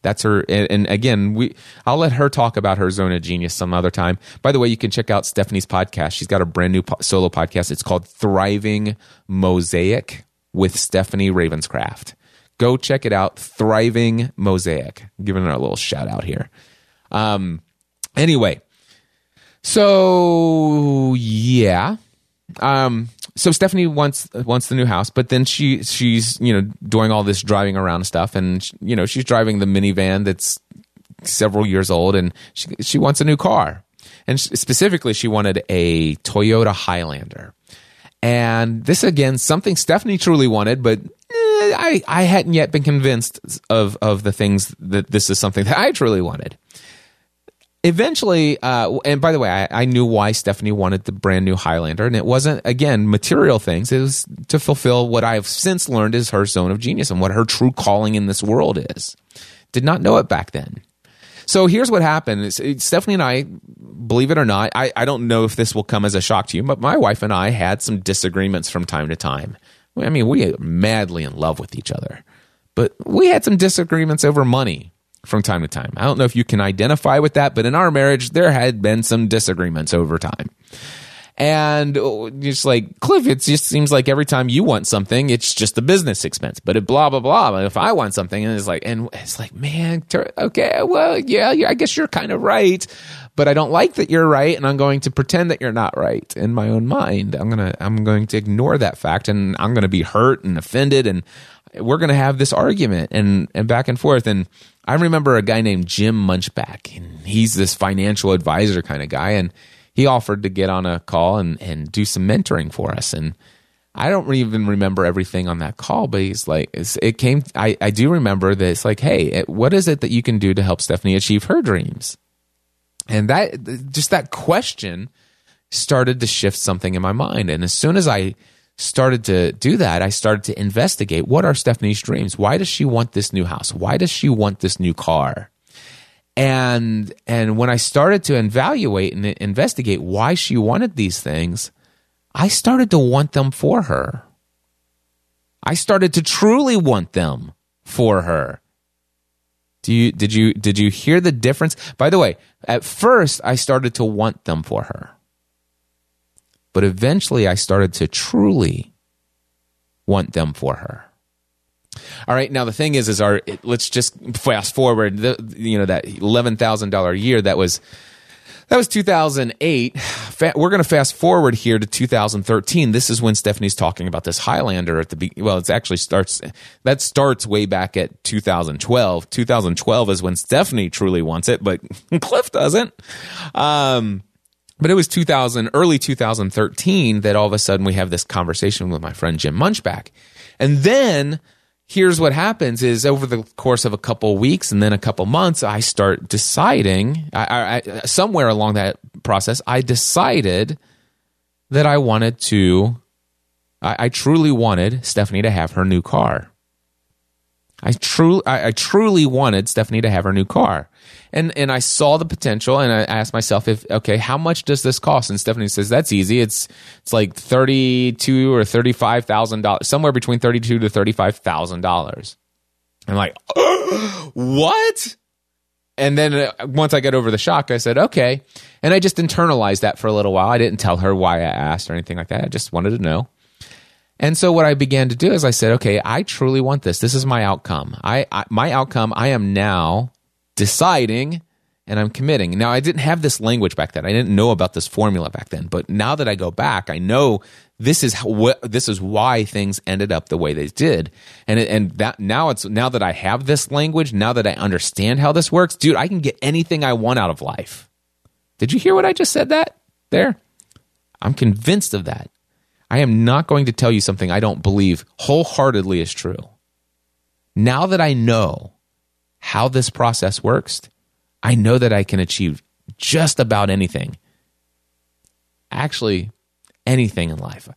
that's her and, and again we i'll let her talk about her zone of genius some other time. By the way you can check out stephanie's podcast. She's got a brand new po- solo podcast. It's called thriving mosaic with stephanie ravenscraft. Go check it out thriving mosaic. Giving her a little shout out here. Um anyway so yeah. Um so Stephanie wants wants the new house, but then she she's you know doing all this driving around stuff, and you know she's driving the minivan that's several years old, and she she wants a new car, and specifically she wanted a Toyota Highlander, and this again something Stephanie truly wanted, but eh, I I hadn't yet been convinced of of the things that this is something that I truly wanted eventually, uh, and by the way, I, I knew why Stephanie wanted the brand new Highlander, and it wasn't again material things. It was to fulfill what I've since learned is her zone of genius and what her true calling in this world is. Did not know it back then. So here's what happened. It's Stephanie and I, believe it or not, I, I don't know if this will come as a shock to you, but my wife and I had some disagreements from time to time. I mean, we are madly in love with each other, but we had some disagreements over money from time to time. I don't know if you can identify with that, but in our marriage, there had been some disagreements over time. And uh, just like Cliff, it just seems like every time you want something, it's just a business expense. But it blah blah blah. If I want something, and it's like, and it's like, man, okay, well, yeah, yeah, I guess you're kind of right, but I don't like that you're right, and I'm going to pretend that you're not right in my own mind. I'm gonna, I'm going to ignore that fact, and I'm gonna be hurt and offended, and we're gonna have this argument and and back and forth. And I remember a guy named Jim Munchback, and he's this financial advisor kind of guy, and he offered to get on a call and, and do some mentoring for us. And I don't even remember everything on that call, but he's like, it came, I, I do remember that it's like, hey, what is it that you can do to help Stephanie achieve her dreams? And that, just that question started to shift something in my mind. And as soon as I started to do that, I started to investigate what are Stephanie's dreams? Why does she want this new house? Why does she want this new car? and and when I started to evaluate and investigate why she wanted these things, I started to want them for her. I started to truly want them for her. Do you did you did you hear the difference? By the way, at first I started to want them for her. But eventually I started to truly want them for her. All right. Now the thing is, is our let's just fast forward. The, you know that eleven thousand dollar year that was that was two thousand eight. We're going to fast forward here to two thousand thirteen. This is when Stephanie's talking about this Highlander at the be- well. It actually starts that starts way back at two thousand twelve. Two thousand twelve is when Stephanie truly wants it, but (laughs) Cliff doesn't. Um, but it was 2000 early 2013 that all of a sudden we have this conversation with my friend jim munchback. And then here's what happens is over the course of a couple weeks and then a couple months i start deciding I, I, I, somewhere along that process i decided that i wanted to I, truly wanted stephanie to have her new car. I truly, I truly wanted Stephanie to have her new car, and and I saw the potential, and I asked myself if okay, how much does this cost? And Stephanie says that's easy. It's it's like thirty two or thirty five thousand dollars, somewhere between thirty two to thirty five thousand dollars. I'm like, (gasps) what? And then uh, once I got over the shock, I said, okay. And I just internalized that for a little while. I didn't tell her why I asked or anything like that. I just wanted to know. And so what I began to do is I said, okay, I truly want this. This is my outcome. I, I my outcome. I am now deciding and I'm committing. Now I didn't have this language back then. I didn't know about this formula back then. But now that I go back, I know this is what this is why things ended up the way they did. And and that now it's now that I have this language, now that I understand how this works, dude, I can get anything I want out of life. Did you hear what I just said that there? I'm convinced of that. I am not going to tell you something I don't believe wholeheartedly is true. Now that I know how this process works, I know that I can achieve just about anything. Actually, anything in life.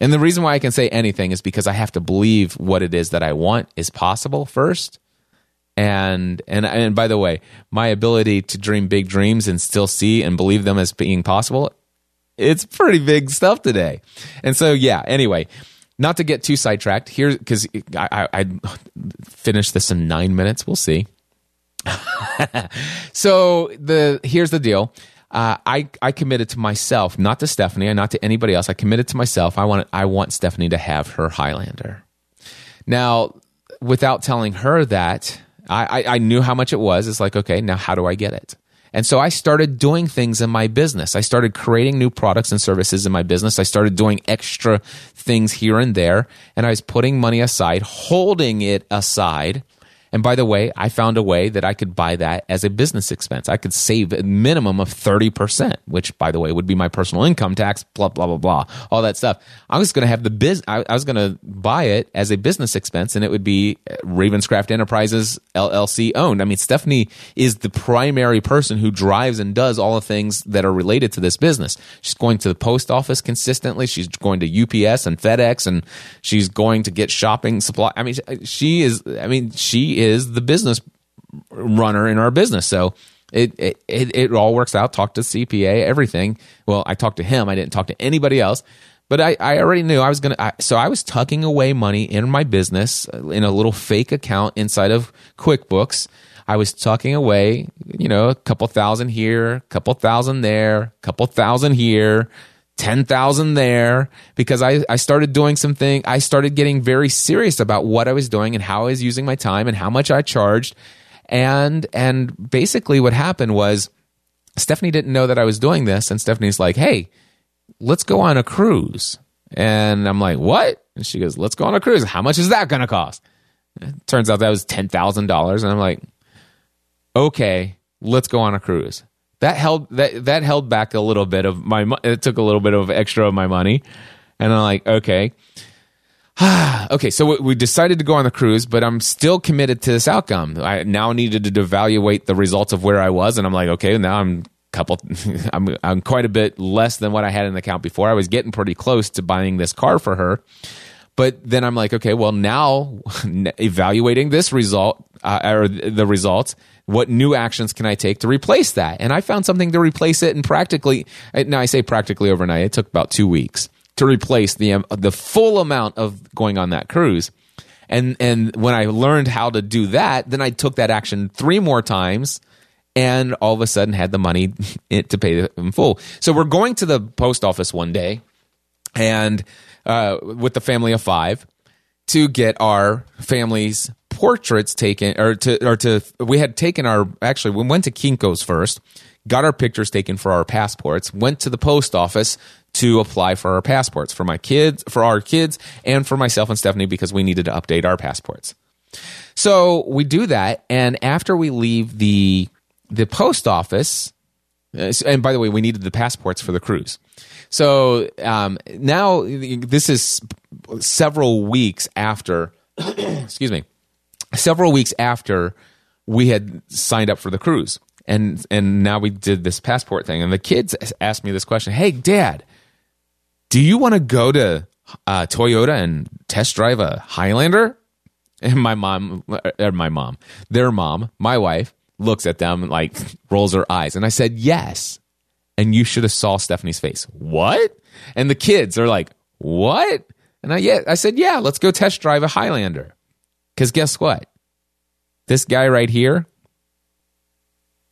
And the reason why I can say anything is because I have to believe what it is that I want is possible first. And and and by the way, my ability to dream big dreams and still see and believe them as being possible it's pretty big stuff today. And so, yeah, anyway, not to get too sidetracked here, because I, I, I finished this in nine minutes. We'll see. (laughs) so the here's the deal. Uh, I I committed to myself, not to Stephanie, and not to anybody else. I committed to myself. I want I want Stephanie to have her Highlander. Now, without telling her that, I, I, I knew how much it was. It's like, okay, now how do I get it? And so I started doing things in my business. I started creating new products and services in my business. I started doing extra things here and there. And I was putting money aside, holding it aside and by the way, I found a way that I could buy that as a business expense. I could save a minimum of 30%, which by the way would be my personal income tax, blah, blah, blah, blah, all that stuff. I was going to have the biz, I, I was going to buy it as a business expense and it would be uh, Ravenscraft Enterprises LLC owned. I mean, Stephanie is the primary person who drives and does all the things that are related to this business. She's going to the post office consistently. She's going to UPS and FedEx and she's going to get shopping supply. I mean, she uh, is, I mean, she is the business runner in our business. So it, it, it, it all works out. Talk to CPA, everything. Well, I talked to him. I didn't talk to anybody else. But I, I already knew I was going to. So I was tucking away money in my business uh, in a little fake account inside of QuickBooks. I was tucking away, you know, a couple thousand here, a couple thousand there, a couple thousand here, 10,000 there because I, I started doing something. I started getting very serious about what I was doing and how I was using my time and how much I charged. And, and basically what happened was Stephanie didn't know that I was doing this. And Stephanie's like, Hey, let's go on a cruise. And I'm like, what? And she goes, let's go on a cruise. How much is that going to cost? It turns out that was $10,000. And I'm like, okay, let's go on a cruise that held that that held back a little bit of my it took a little bit of extra of my money and i'm like okay (sighs) okay so we decided to go on the cruise but i'm still committed to this outcome i now needed to evaluate the results of where i was and i'm like okay now i'm couple (laughs) I'm I'm quite a bit less than what I had in the account before. I was getting pretty close to buying this car for her. But then I'm like, okay, well now (laughs) evaluating this result uh, or the results, what new actions can I take to replace that? And I found something to replace it and practically, now I say practically overnight, it took about two weeks to replace the, um, the full amount of going on that cruise. And, and when I learned how to do that, then I took that action three more times and all of a sudden had the money (laughs) to pay in full. So we're going to the post office one day and uh, with the family of five to get our family's portraits taken or to or to we had taken our actually we went to Kinko's first, got our pictures taken for our passports, went to the post office to apply for our passports for my kids, for our kids, and for myself and Stephanie because we needed to update our passports. So we do that, and after we leave the the post office, uh, and by the way, we needed the passports for the cruise. So um, now this is several weeks after. (clears throat) excuse me several weeks after we had signed up for the cruise and and now we did this passport thing and the kids asked me this question hey dad do you want to go to uh, toyota and test drive a highlander And my mom, or my mom, their mom, my wife, looks at them like rolls her eyes. And I said, yes. And you should have saw Stephanie's face. What? And the kids are like, what? And I, yeah, I said, yeah, let's go test drive a Highlander. Because guess what? This guy right here,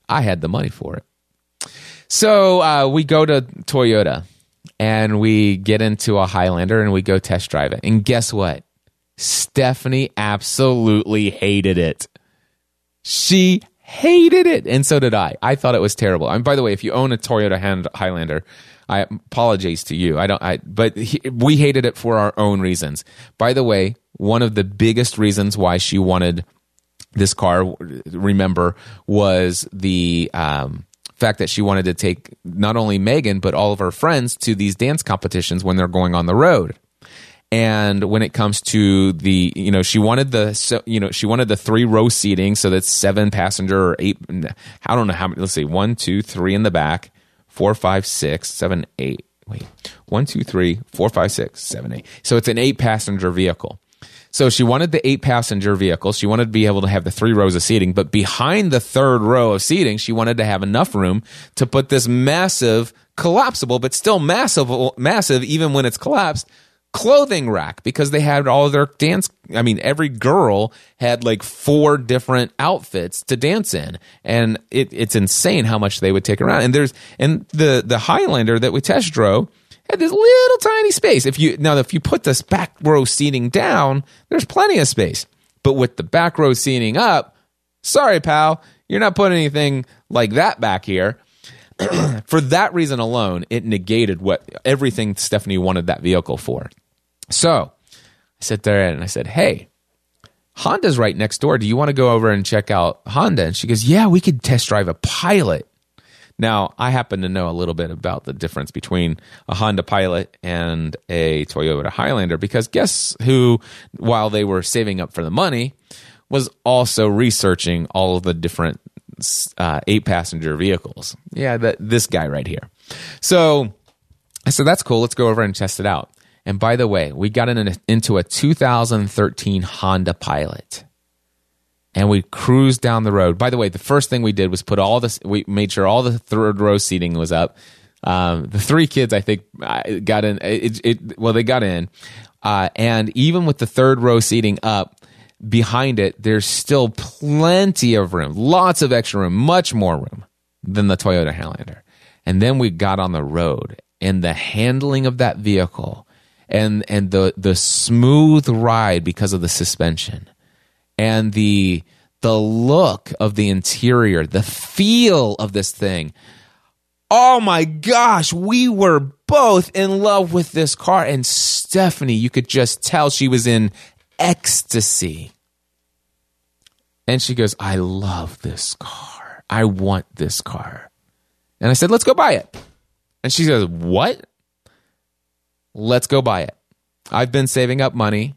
I had the money for it. So uh, we go to Toyota and we get into a Highlander and we go test drive it. And guess what? Stephanie absolutely hated it. She hated it. And so did I. I thought it was terrible. And by the way, if you own a Toyota Highlander, I apologize to you. I don't, I, but he, we hated it for our own reasons. By the way, one of the biggest reasons why she wanted this car, remember, was the, um, fact that she wanted to take not only Megan, but all of her friends to these dance competitions when they're going on the road. And when it comes to the, you know, she wanted the, so, you know, she wanted the three row seating so that's seven passenger or eight. I don't know how many. Let's see, one, two, three in the back, four, five, six, seven, eight. Wait, one, two, three, four, five, six, seven, eight. So it's an eight passenger vehicle. So she wanted the eight passenger vehicle. She wanted to be able to have the three rows of seating, but behind the third row of seating, she wanted to have enough room to put this massive, collapsible, but still massive, massive, even when it's collapsed, clothing rack because they had all their dance. I mean, every girl had like four different outfits to dance in, and it, it's insane how much they would take around. And there's and the the Highlander that we test drove had this little tiny space. If you now if you put this back row seating down, there's plenty of space. But with the back row seating up, sorry, pal, you're not putting anything like that back here. (clears throat) for that reason alone, it negated what everything Stephanie wanted that vehicle for. So I sit there and I said, Hey, Honda's right next door. Do you want to go over and check out Honda? And she goes, Yeah, we could test drive a pilot. Now, I happen to know a little bit about the difference between a Honda Pilot and a Toyota Highlander because guess who, while they were saving up for the money, was also researching all of the different uh, eight passenger vehicles. Yeah, that, this guy right here. So I said, that's cool. Let's go over and test it out. And by the way, we got in a, into a 2013 Honda Pilot and we cruised down the road. By the way, the first thing we did was put all this, we made sure all the third row seating was up. Um, the three kids, I think, got in. It, it well, they got in, uh, and even with the third row seating up behind it, there's still plenty of room, lots of extra room, much more room than the Toyota Highlander. And then we got on the road, and the handling of that vehicle, and and the the smooth ride because of the suspension and the the look of the interior, the feel of this thing. Oh my gosh, we were both in love with this car. And Stephanie, you could just tell she was in ecstasy. And she goes, I love this car. I want this car. And I said, let's go buy it. And she says, what? Let's go buy it. I've been saving up money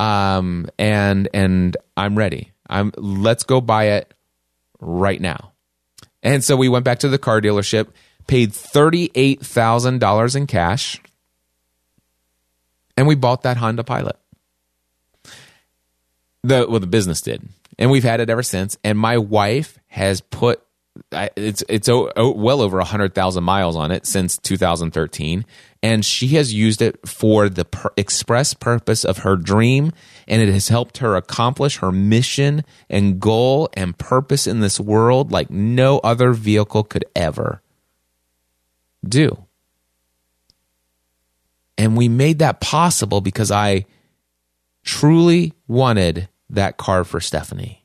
um, and and I'm ready. I'm let's go buy it right now. And so we went back to the car dealership, paid thirty eight thousand dollars in cash, and we bought that Honda Pilot. The well, the business did, and we've had it ever since. And my wife has put it's it's well over 100,000 miles on it since 2013 and she has used it for the per- express purpose of her dream and it has helped her accomplish her mission and goal and purpose in this world like no other vehicle could ever do and we made that possible because I truly wanted that car for Stephanie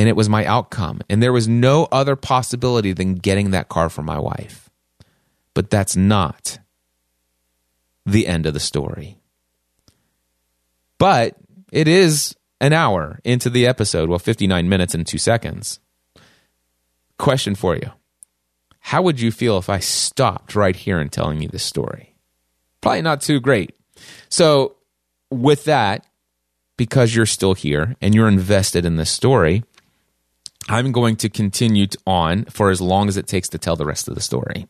and it was my outcome. And there was no other possibility than getting that car for my wife. But that's not the end of the story. But it is an hour into the episode, well, 59 minutes and two seconds. Question for you How would you feel if I stopped right here and telling you this story? Probably not too great. So, with that, because you're still here and you're invested in this story, I'm going to continue on for as long as it takes to tell the rest of the story.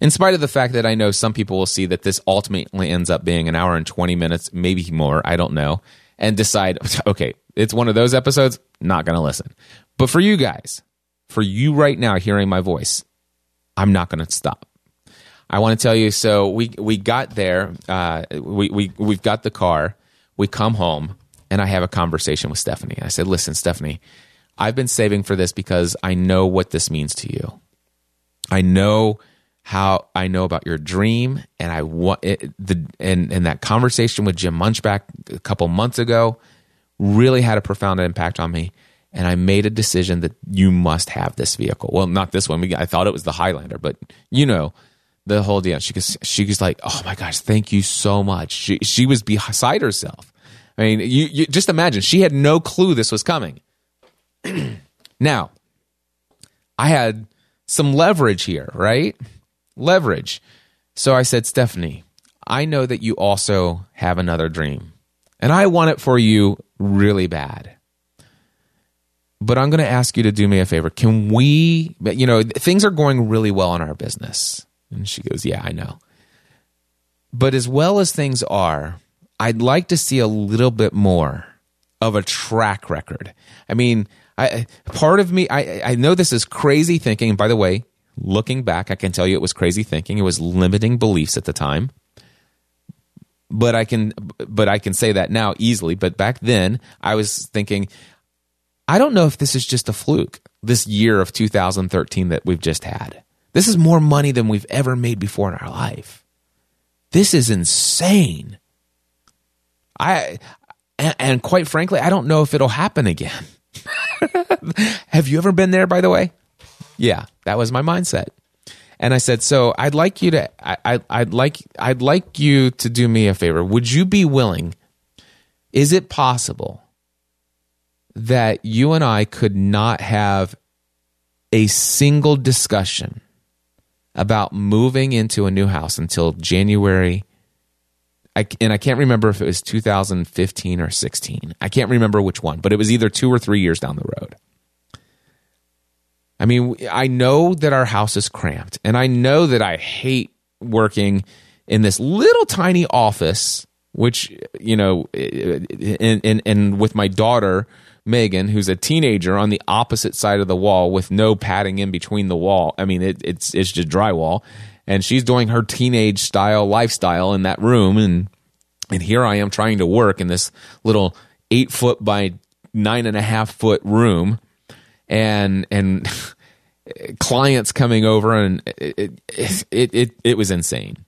In spite of the fact that I know some people will see that this ultimately ends up being an hour and 20 minutes, maybe more, I don't know, and decide, (laughs) okay, it's one of those episodes, not going to listen. But for you guys, for you right now hearing my voice, I'm not going to stop. I want to tell you. So we we got there. Uh, we we we've got the car. We come home, and I have a conversation with Stephanie. I said, "Listen, Stephanie, I've been saving for this because I know what this means to you. I know how I know about your dream, and I want it, the and and that conversation with Jim Munchback a couple months ago really had a profound impact on me." And I made a decision that you must have this vehicle. Well, not this one. We, I thought it was the Highlander, but you know, the whole deal. She goes, she was like, "Oh my gosh, thank you so much." She she was beside herself. I mean, you, you just imagine she had no clue this was coming. (clears throat) now, I had some leverage here, right? Leverage. So I said, Stephanie, I know that you also have another dream, and I want it for you really bad. But I'm going to ask you to do me a favor. Can we, you know, things are going really well in our business and she goes, Yeah, I know. But as well as things are, I'd like to see a little bit more of a track record. I mean, I part of me, I, I know this is crazy thinking. By the way, looking back, I can tell you it was crazy thinking. It was limiting beliefs at the time. But I can, but I can say that now easily. But back then, I was thinking, I don't know if this is just a fluke. This year of 2013 that we've just had. This is more money than we've ever made before in our life. This is insane. I and, and quite frankly, I don't know if it'll happen again. (laughs) Have you ever been there by the way? Yeah, that was my mindset. And I said, "So I'd like you to I, I I'd like I'd like you to do me a favor. Would you be willing? Is it possible that you and I could not have a single discussion about moving into a new house until January. I, and I can't remember if it was 2015 or 16. I can't remember which one, but it was either two or three years down the road. I mean, I know that our house is cramped, and I know that I hate working in this little tiny office, which, you know, and, with my daughter Megan, who's a teenager on the opposite side of the wall with no padding in between the wall. I mean, it, it's it's just drywall, and she's doing her teenage style lifestyle in that room, and and here I am trying to work in this little eight foot by nine and a half foot room, and and (laughs) clients coming over, and it it it, it, it was insane.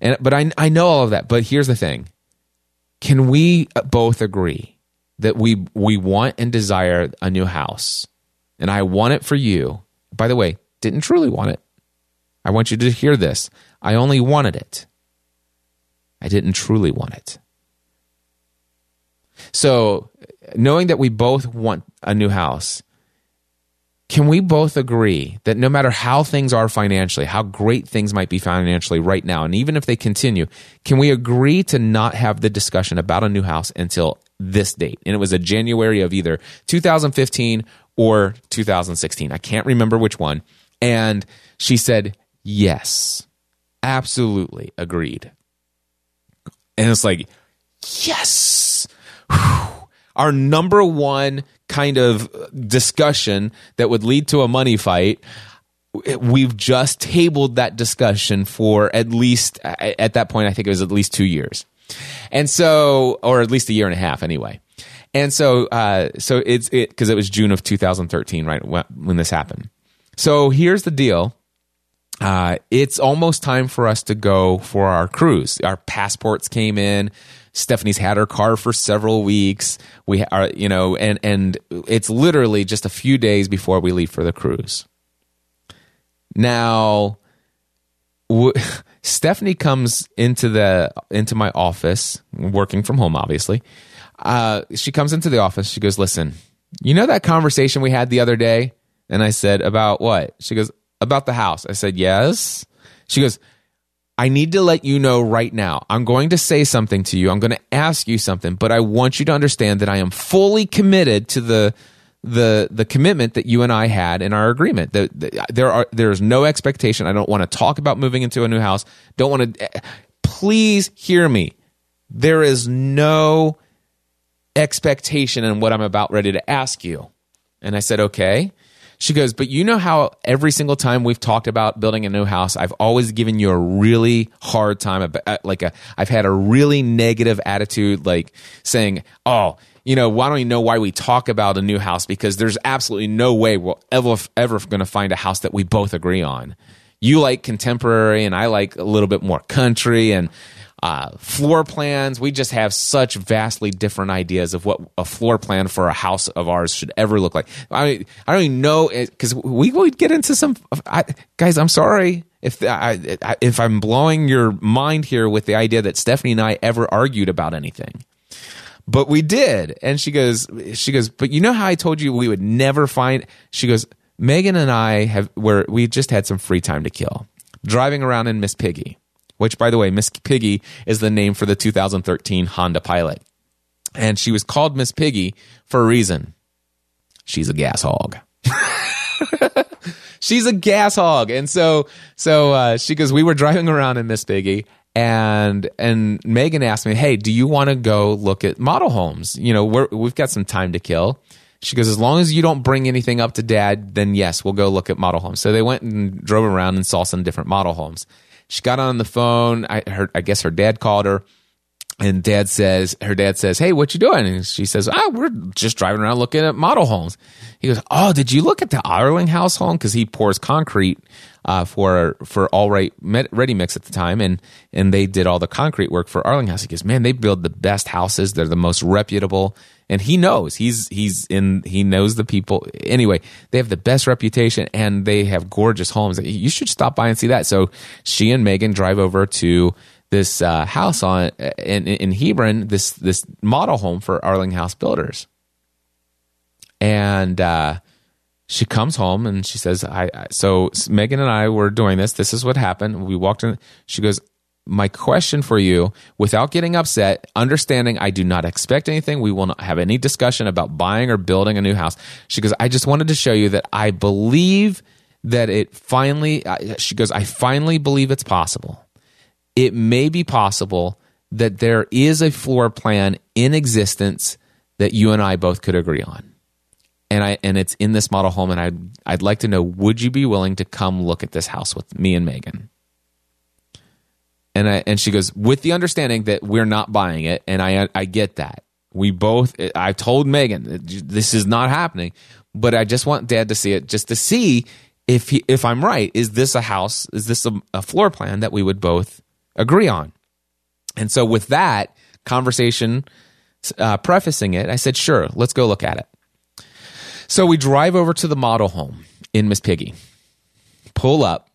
And but I I know all of that. But here's the thing: can we both agree? that we we want and desire a new house. And I want it for you. By the way, didn't truly want it. I want you to hear this. I only wanted it. I didn't truly want it. So, knowing that we both want a new house, can we both agree that no matter how things are financially, how great things might be financially right now, and even if they continue, can we agree to not have the discussion about a new house until this date. And it was a January of either 2015 or 2016. I can't remember which one. And she said, Yes, absolutely agreed. And it's like, Yes. Whew. Our number one kind of discussion that would lead to a money fight we've just tabled that discussion for at least at that point i think it was at least two years and so, or at least a year and a half anyway. And so, uh, so it's it because it was June of 2013, right when, this happened. So here's the deal. Uh, it's almost time for us to go for our cruise. Our passports came in. Stephanie's had her car for several weeks. We are, you know, and and it's literally just a few days before we leave for the cruise. Now, w- (laughs) Stephanie comes into the into my office, working from home, obviously. Uh, she comes into the office. She goes, "Listen, you know that conversation we had the other day?" And I said, "About what?" She goes, "About the house." I said, "Yes." She goes, "I need to let you know right now. I'm going to say something to you. I'm going to ask you something, but I want you to understand that I am fully committed to the the the commitment that you and I had in our agreement. That that there are there is no expectation. I don't want to talk about moving into a new house. Don't want to. Eh, please hear me. There is no expectation in what I'm about ready to ask you. And I said, okay. She goes, but you know how every single time we've talked about building a new house, I've always given you a really hard time. About, uh, like a, I've had a really negative attitude, like saying, oh, you know, why don't you know why we talk about a new house? Because there's absolutely no way we're ever, ever going to find a house that we both agree on. You like contemporary and I like a little bit more country and uh, floor plans. We just have such vastly different ideas of what a floor plan for a house of ours should ever look like. I I don't even know because we would get into some I, guys. I'm sorry if I, if I'm blowing your mind here with the idea that Stephanie and I ever argued about anything. But we did, and she goes, she goes. But you know how I told you we would never find. She goes, Megan and I have where we just had some free time to kill, driving around in Miss Piggy which, by the way, Miss Piggy is the name for the 2013 Honda Pilot. And she was called Miss Piggy for a reason. She's a gas hog. (laughs) She's a gas hog. And so, so, uh, she goes, we were driving around in Miss Piggy and, and Megan asked me, Hey, do you want to go look at model homes? You know, we're, we've got some time to kill. She goes, as long as you don't bring anything up to dad, then yes, we'll go look at model homes. So they went and drove around and saw some different model homes. She got on the phone. I, her, I guess her dad called her. And dad says, her dad says, Hey, what you doing? And she says, Oh, we're just driving around looking at model homes. He goes, Oh, did you look at the Arlinghaus home? Cause he pours concrete, uh, for, for All Right Ready Mix at the time. And, and they did all the concrete work for Arlinghaus. He goes, Man, they build the best houses. They're the most reputable. And he knows he's, he's in, he knows the people. Anyway, they have the best reputation and they have gorgeous homes. You should stop by and see that. So she and Megan drive over to, this uh, house on in, in Hebron, this this model home for Arlinghaus Builders, and uh, she comes home and she says, "I." So Megan and I were doing this. This is what happened. We walked in. She goes, "My question for you, without getting upset, understanding I do not expect anything. We will not have any discussion about buying or building a new house." She goes, "I just wanted to show you that I believe." That it finally, uh, she goes, I finally believe it's possible it may be possible that there is a floor plan in existence that you and I both could agree on. And I and it's in this model home and I'd I'd like to know would you be willing to come look at this house with me and Megan? And I and she goes with the understanding that we're not buying it and I I get that. We both I told Megan this is not happening, but I just want dad to see it just to see if he, if I'm right, is this a house? Is this a, a floor plan that we would both agree on. And so, with that conversation uh, prefacing it, I said, sure, let's go look at it. So, we drive over to the model home in Miss Piggy, pull up,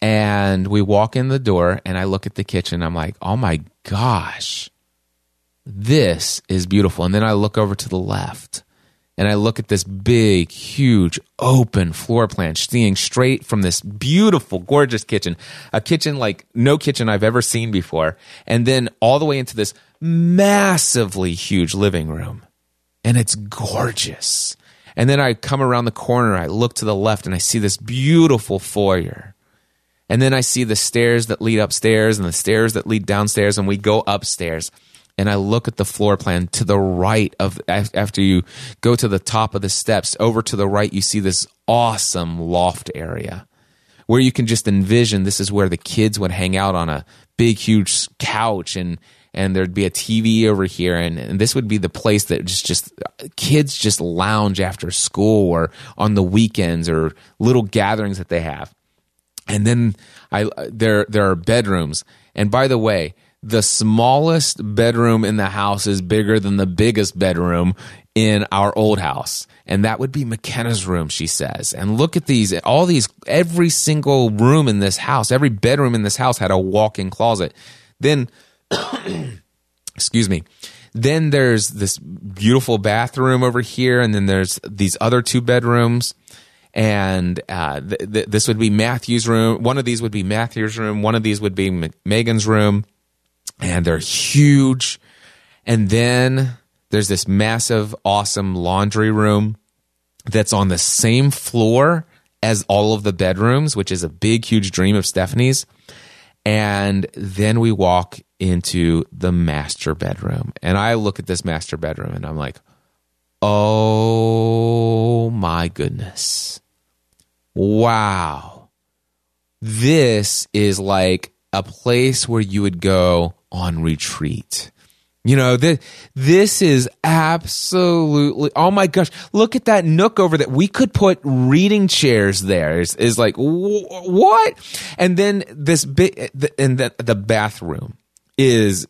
and we walk in the door, and I look at the kitchen. I'm like, oh my gosh, this is beautiful. And then I look over to the left and I look at this big, huge, open floor plan, seeing straight from this beautiful, gorgeous kitchen, a kitchen like no kitchen I've ever seen before, and then all the way into this massively huge living room. And it's gorgeous. And then I come around the corner, I look to the left, and I see this beautiful foyer. And then I see the stairs that lead upstairs and the stairs that lead downstairs, and we go upstairs. And I look at the floor plan to the right of after you go to the top of the steps over to the right you see this awesome loft area where you can just envision this is where the kids would hang out on a big huge couch and and there'd be a TV over here and, and this would be the place that just just uh, kids just lounge after school or on the weekends or little gatherings that they have and then I there there are bedrooms and by the way the smallest bedroom in the house is bigger than the biggest bedroom in our old house. And that would be McKenna's room, she says. And look at these, all these, every single room in this house, every bedroom in this house had a walk in closet. Then, (coughs) excuse me. Then there's this beautiful bathroom over here, and then there's these other two bedrooms and uh, th- th- this would be Matthew's room. One of these would be Matthew's room. One of these would be M- Megan's room and they're huge. And then there's this massive, awesome laundry room. that's on the same floor as all of the bedrooms, which is a big, huge dream of Stephanie's. And then we walk into the master bedroom. And I look at this master bedroom and I'm like, oh my goodness. Wow. This is like a place where you would go on retreat. You know, this, this is absolutely, oh my gosh, look at that nook over there. We could put reading chairs there. Is, is like, wh- what? And then this big, and the, the bathroom is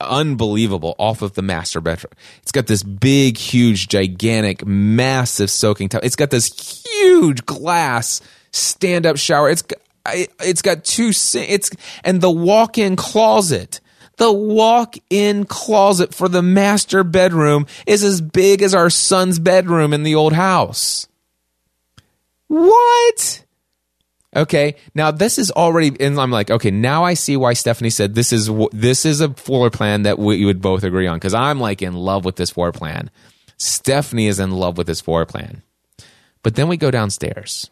unbelievable off of the master bedroom. It's got this big, huge, gigantic, massive soaking tub. It's got this huge glass stand up shower. It's, it's got two, it's, and the walk in closet the walk in closet for the master bedroom is as big as our son's bedroom in the old house. What? Okay, now this is already, and I'm like, okay, now I see why Stephanie said this is this is a floor plan that we would both agree on because I'm like in love with this floor plan. Stephanie is in love with this floor plan, but then we go downstairs,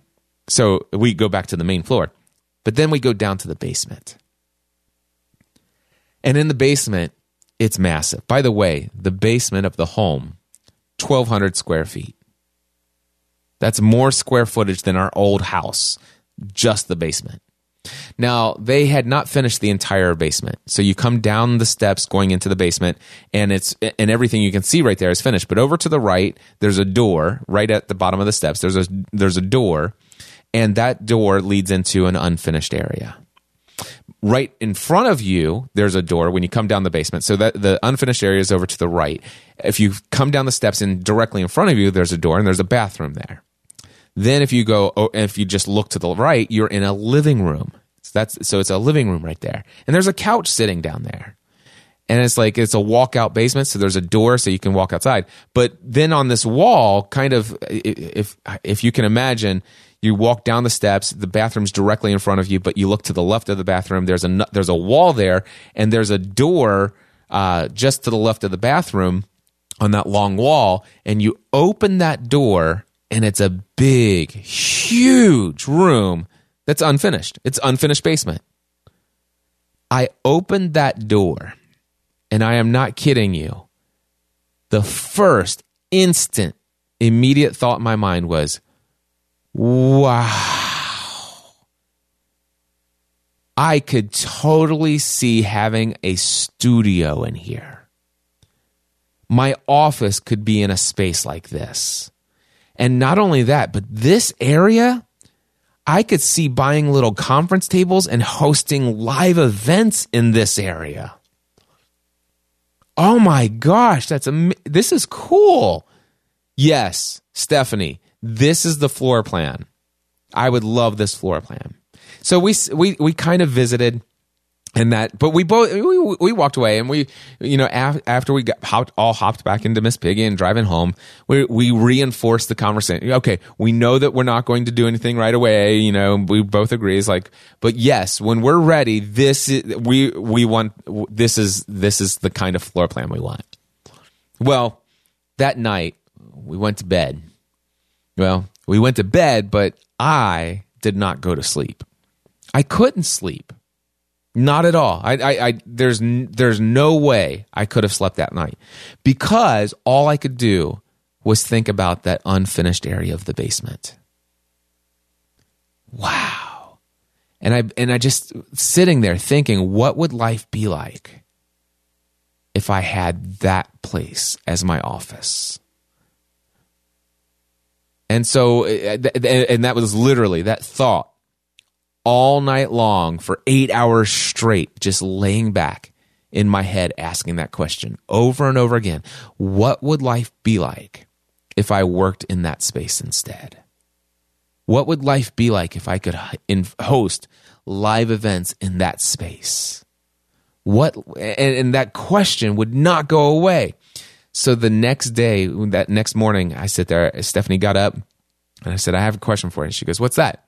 so we go back to the main floor, but then we go down to the basement. And in the basement, it's massive. By the way, the basement of the home, 1,200 square feet. That's more square footage than our old house, just the basement. Now, they had not finished the entire basement. So you come down the steps going into the basement and it's and everything you can see right there is finished. But over to the right, there's a door right at the bottom of the steps. There's a there's a door and that door leads into an unfinished area right in front of you there's a door when you come down the basement so that the unfinished area is over to the right if you come down the steps and directly in front of you there's a door and there's a bathroom there then if you go oh, if you just look to the right you're in a living room so that's so it's a living room right there and there's a couch sitting down there and it's like it's a walkout basement so there's a door so you can walk outside but then on this wall kind of if if you can imagine you walk down the steps, the bathroom's directly in front of you, but you look to the left of the bathroom. There's a there's a wall there, and there's a door uh, just to the left of the bathroom on that long wall. And you open that door, and it's a big, huge room that's unfinished. It's unfinished basement. I opened that door, and I am not kidding you. The first instant, immediate thought in my mind was, Wow. I could totally see having a studio in here. My office could be in a space like this. And not only that, but this area, I could see buying little conference tables and hosting live events in this area. Oh my gosh, that's am- this is cool. Yes, Stephanie, this is the floor plan. I would love this floor plan. So we we we kind of visited and that but we both we, we walked away and we you know af, after we got hopped, all hopped back into miss piggy and driving home we we reinforced the conversation okay we know that we're not going to do anything right away you know we both agree it's like but yes when we're ready this is we we want this is this is the kind of floor plan we want well that night we went to bed well, we went to bed, but I did not go to sleep. I couldn't sleep. Not at all. I, I, I, there's, there's no way I could have slept that night because all I could do was think about that unfinished area of the basement. Wow. And I, and I just sitting there thinking, what would life be like if I had that place as my office? And so, uh, and that was literally that thought all night long for eight hours straight, just laying back in my head, asking that question over and over again. What would life be like if I worked in that space instead? What would life be like if I could host live events in that space? What, and, and that question would not go away. So the next day, that next morning, I sit there. Stephanie got up and I said, I have a question for you. She goes, What's that?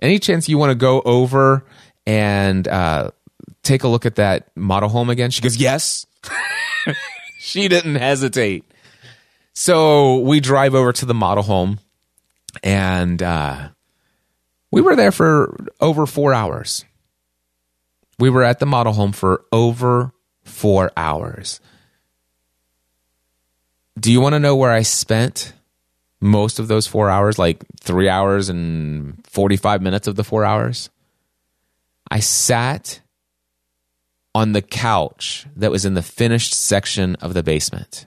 Any chance you want to go over and uh, take a look at that model home again? She goes, Yes. (laughs) she didn't hesitate. So we drive over to the model home, and uh, we were there for over four hours. We were at the model home for over four hours. Do you want to know where I spent most of those four hours? Like three hours and 45 minutes of the four hours? I sat on the couch that was in the finished section of the basement.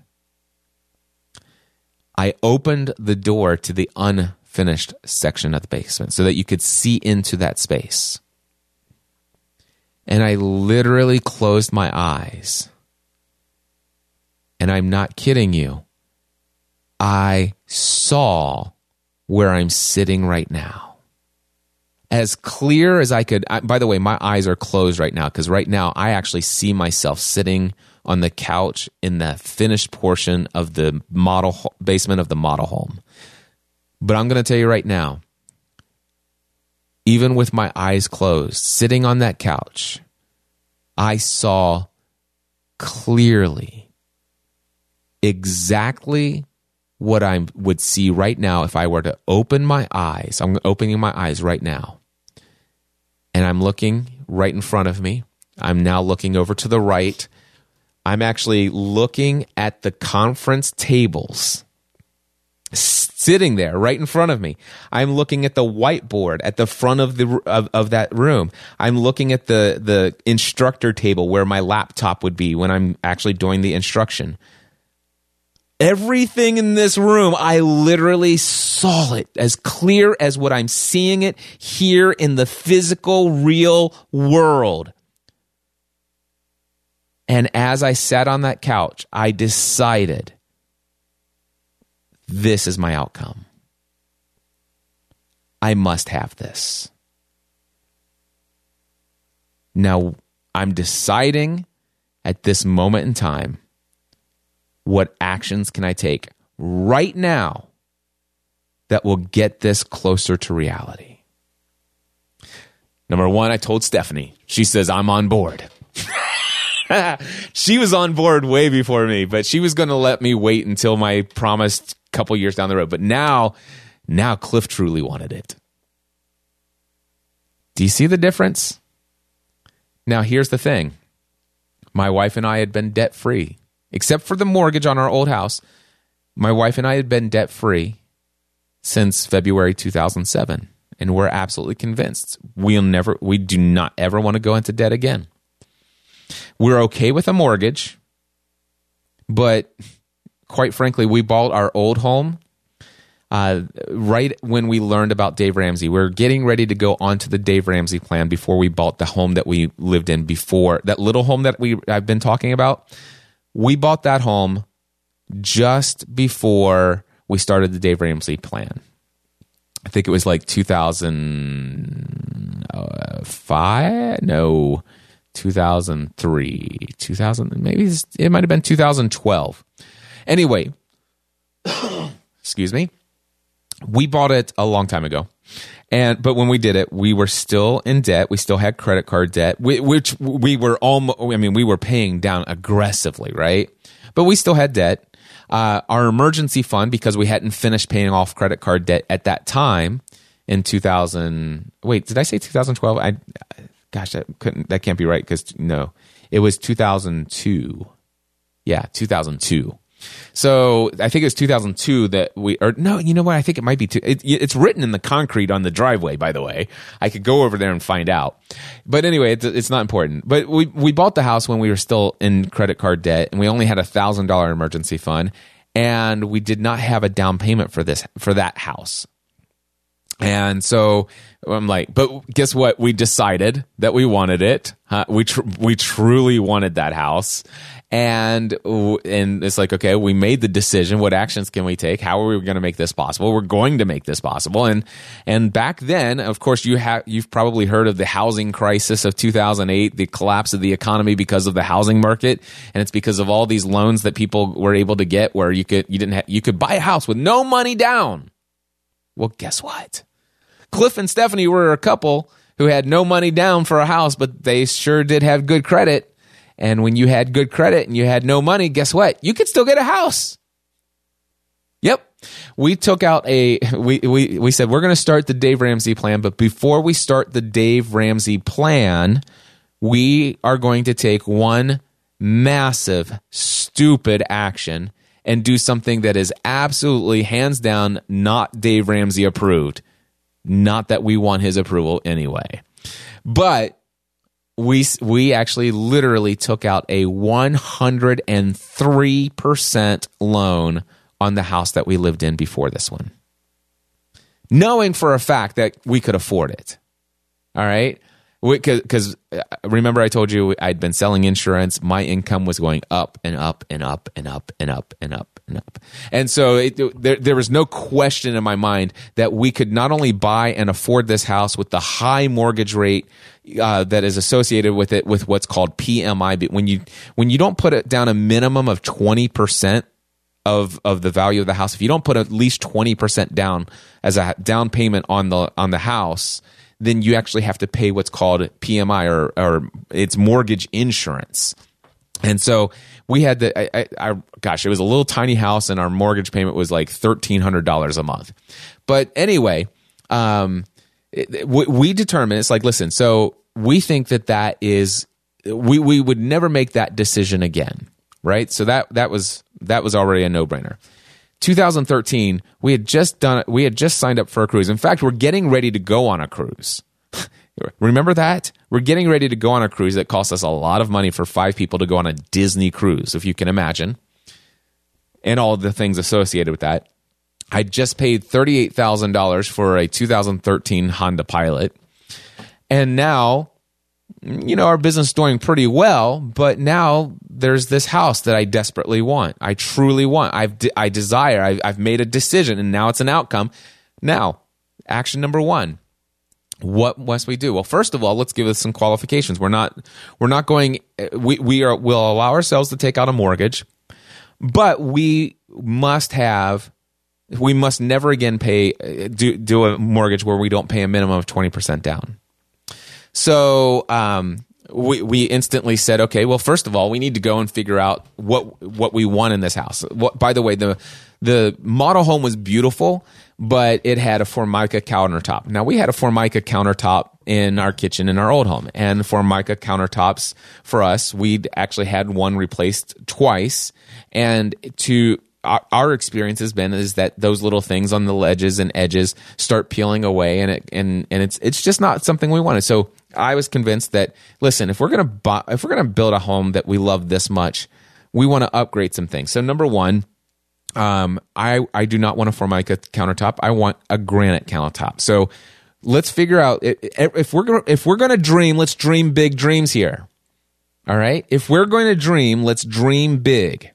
I opened the door to the unfinished section of the basement so that you could see into that space. And I literally closed my eyes. And I'm not kidding you. I saw where I'm sitting right now as clear as I could. I, by the way, my eyes are closed right now because right now I actually see myself sitting on the couch in the finished portion of the model basement of the model home. But I'm going to tell you right now, even with my eyes closed, sitting on that couch, I saw clearly exactly what I would see right now if I were to open my eyes. I'm opening my eyes right now and I'm looking right in front of me. I'm now looking over to the right. I'm actually looking at the conference tables sitting there right in front of me. I'm looking at the whiteboard at the front of the of, of that room. I'm looking at the the instructor table where my laptop would be when I'm actually doing the instruction. Everything in this room, I literally saw it as clear as what I'm seeing it here in the physical, real world. And as I sat on that couch, I decided this is my outcome. I must have this. Now, I'm deciding at this moment in time what actions can I take right now that will get this closer to reality? Number one, I told Stephanie. She says, I'm on board. (laughs) she was on board way before me, but she was going to let me wait until my promised couple years down the road. But now, now Cliff truly wanted it. Do you see the difference? Now, here's the thing my wife and I had been debt free except for the mortgage on our old house, my wife and I had been debt free since February 2007. And we're absolutely convinced we'll never, we do not ever want to go into debt again. We're okay with a mortgage, but quite frankly, we bought our old home uh, right when we learned about Dave Ramsey. We are getting ready to go onto the Dave Ramsey plan before we bought the home that we lived in before that little home that we I've been talking about we bought that home just before we started the Dave Ramsey plan. I think it was like 2005. Uh, no, 2003. 2000. Maybe it might have been 2012. Anyway, (coughs) excuse me. We bought it a long time ago. And but when we did it, we were still in debt. We still had credit card debt, which we were almost. I mean, we were paying down aggressively, right? But we still had debt. Uh, our emergency fund, because we hadn't finished paying off credit card debt at that time in 2000. Wait, did I say 2012? I, gosh, that couldn't. That can't be right because no, it was 2002. Yeah, 2002. So I think it was 2002 that we, or no, you know what? I think it might be. Two, it, it's written in the concrete on the driveway. By the way, I could go over there and find out. But anyway, it's, it's not important. But we we bought the house when we were still in credit card debt, and we only had a thousand dollar emergency fund, and we did not have a down payment for this for that house. And so I'm like, but guess what? We decided that we wanted it. Huh? We tr- we truly wanted that house, and and it's like okay we made the decision. What actions can we take? How are we going to make this possible? We're going to make this possible. And and back then of course you have you've probably heard of the housing crisis of 2008 the collapse of the economy because of the housing market. And it's because of all these loans that people were able to get where you could you didn't have, you could buy a house with no money down. Well guess what cliff and stephanie were a couple who had no money down for a house but they sure did have good credit and when you had good credit and you had no money, guess what? You could still get a house. Yep. We took out a we we we said we're going to start the Dave Ramsey plan, but before we start the Dave Ramsey plan, we are going to take one massive stupid action and do something that is absolutely hands down not Dave Ramsey approved. Not that we want his approval anyway. But we we actually literally took out a 103% loan on the house that we lived in before this one. Knowing for a fact that we could afford it. All right? Because uh, remember, I told you I'd been selling insurance. My income was going up and up and up and up and up and up and up. And so it, there, there was no question in my mind that we could not only buy and afford this house with the high mortgage rate uh, that is associated with it, with what's called PMI. But when you when you don't put it down a minimum of twenty percent of of the value of the house, if you don't put at least twenty percent down as a down payment on the on the house then you actually have to pay what's called PMI or, or it's mortgage insurance. And so we had the, I, I, I, gosh, it was a little tiny house and our mortgage payment was like $1,300 a month. But anyway, um, it, we, we determined it's like, listen, so we think that that is, we, we would never make that decision again. Right. So that, that was, that was already a no brainer. 2013, we had just done we had just signed up for a cruise. In fact, we're getting ready to go on a cruise. (laughs) Remember that? We're getting ready to go on a cruise that costs us a lot of money for five people to go on a Disney cruise, if you can imagine, and all the things associated with that. I just paid $38,000 for a 2013 Honda Pilot. And now you know, our business is doing pretty well, but now there's this house that I desperately want. I truly want. I've de- I desire. I've, I've made a decision, and now it's an outcome. Now, action number one. What must we do? Well, first of all, let's give us some qualifications. We're not we're not going. We we are will allow ourselves to take out a mortgage, but we must have. We must never again pay do do a mortgage where we don't pay a minimum of twenty percent down. So um, we we instantly said, okay, well, first of all, we need to go and figure out what what we want in this house. What, by the way, the the model home was beautiful, but it had a Formica countertop. Now we had a Formica countertop in our kitchen in our old home, and Formica countertops for us, we'd actually had one replaced twice, and to our, our experience has been is that those little things on the ledges and edges start peeling away, and it and and it's it's just not something we wanted. So I was convinced that listen, if we're gonna buy, if we're gonna build a home that we love this much, we want to upgrade some things. So number one, um, I I do not want a Formica countertop. I want a granite countertop. So let's figure out if we're gonna if we're gonna dream, let's dream big dreams here. All right. If we're going to dream, let's dream big.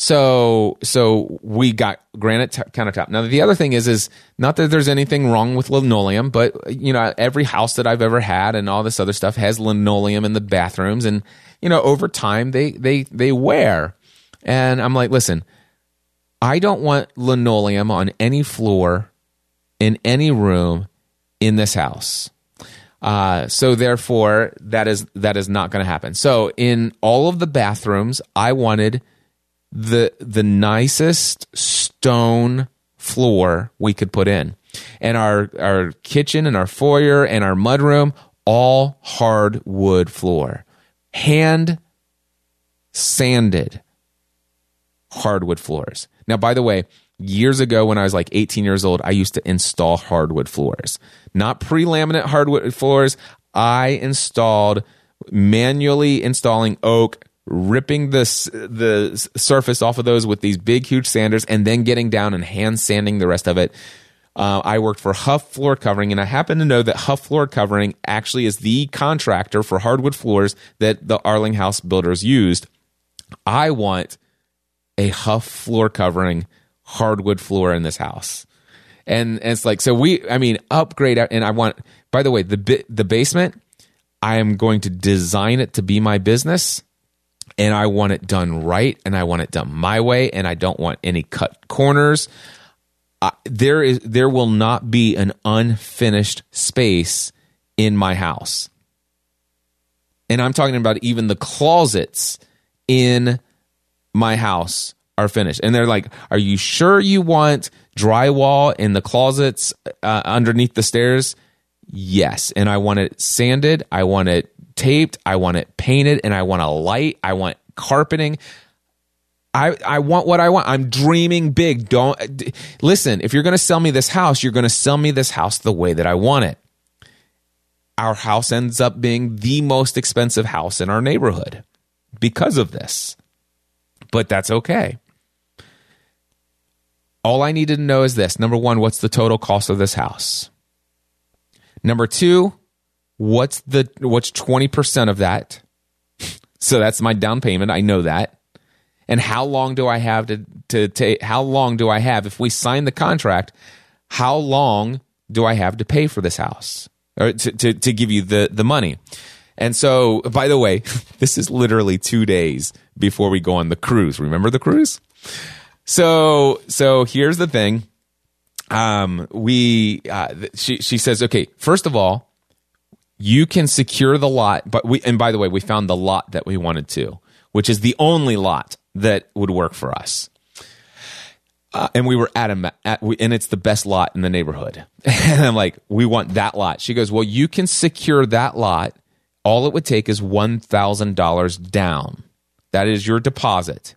So so we got granite t- countertop. Now the other thing is is not that there's anything wrong with linoleum, but you know every house that I've ever had and all this other stuff has linoleum in the bathrooms, and you know over time they they they wear. And I'm like, listen, I don't want linoleum on any floor in any room in this house. Uh, so therefore, that is that is not going to happen. So in all of the bathrooms, I wanted the the nicest stone floor we could put in. And our our kitchen and our foyer and our mudroom all hardwood floor. Hand sanded hardwood floors. Now by the way, years ago when I was like 18 years old, I used to install hardwood floors. Not pre-laminate hardwood floors. I installed manually installing oak ripping the the surface off of those with these big huge sanders and then getting down and hand sanding the rest of it uh, I worked for Huff Floor Covering, and I happen to know that Huff Floor Covering actually is the contractor for hardwood floors that the Arlinghaus builders used. I want a Huff Floor Covering hardwood floor in this house. And, and it's like, so we, I mean, upgrade, and I want, by the way, the, the basement, I am going to design it to be my business and I want it done right and I want it done my way and I don't want any cut corners. There is there will not be an unfinished space in my house. And I'm talking about even the closets in my house are finished. And they're like, Are you sure you want drywall in the closets uh, underneath the stairs? Yes. And I want it sanded. I want it taped. I want it painted. And I want a light. I want carpeting. I, I want what I want. I'm dreaming big. Don't d- listen. If you're going to sell me this house, you're going to sell me this house the way that I want it. Our house ends up being the most expensive house in our neighborhood because of this. But that's okay. All I needed to know is this number one, what's the total cost of this house? Number two, what's the what's 20% of that? (laughs) So that's my down payment. I know that and how long do I have to to take? How long do I have if we sign the contract? How long do I have to pay for this house or to to, to give you the the money? And so, by the way, (laughs) this is literally two days before we go on the cruise. Remember the cruise? So so here's the thing. Um, we uh, she she says, okay, first of all, you can secure the lot, but we and by the way, we found the lot that we wanted to, which is the only lot that would work for us. Uh, and we were at we, and it's the best lot in the neighborhood. (laughs) And I'm like, we want that lot. She goes, well, you can secure that lot. All it would take is one thousand dollars down. That is your deposit.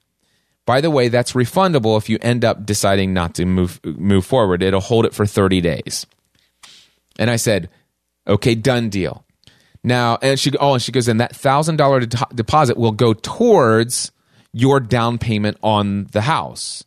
By the way, that's refundable if you end up deciding not to move move forward. It'll hold it for thirty days. And I said, okay, done deal. Now, and she oh, and she goes, and that thousand dollar deposit will go towards your down payment on the house.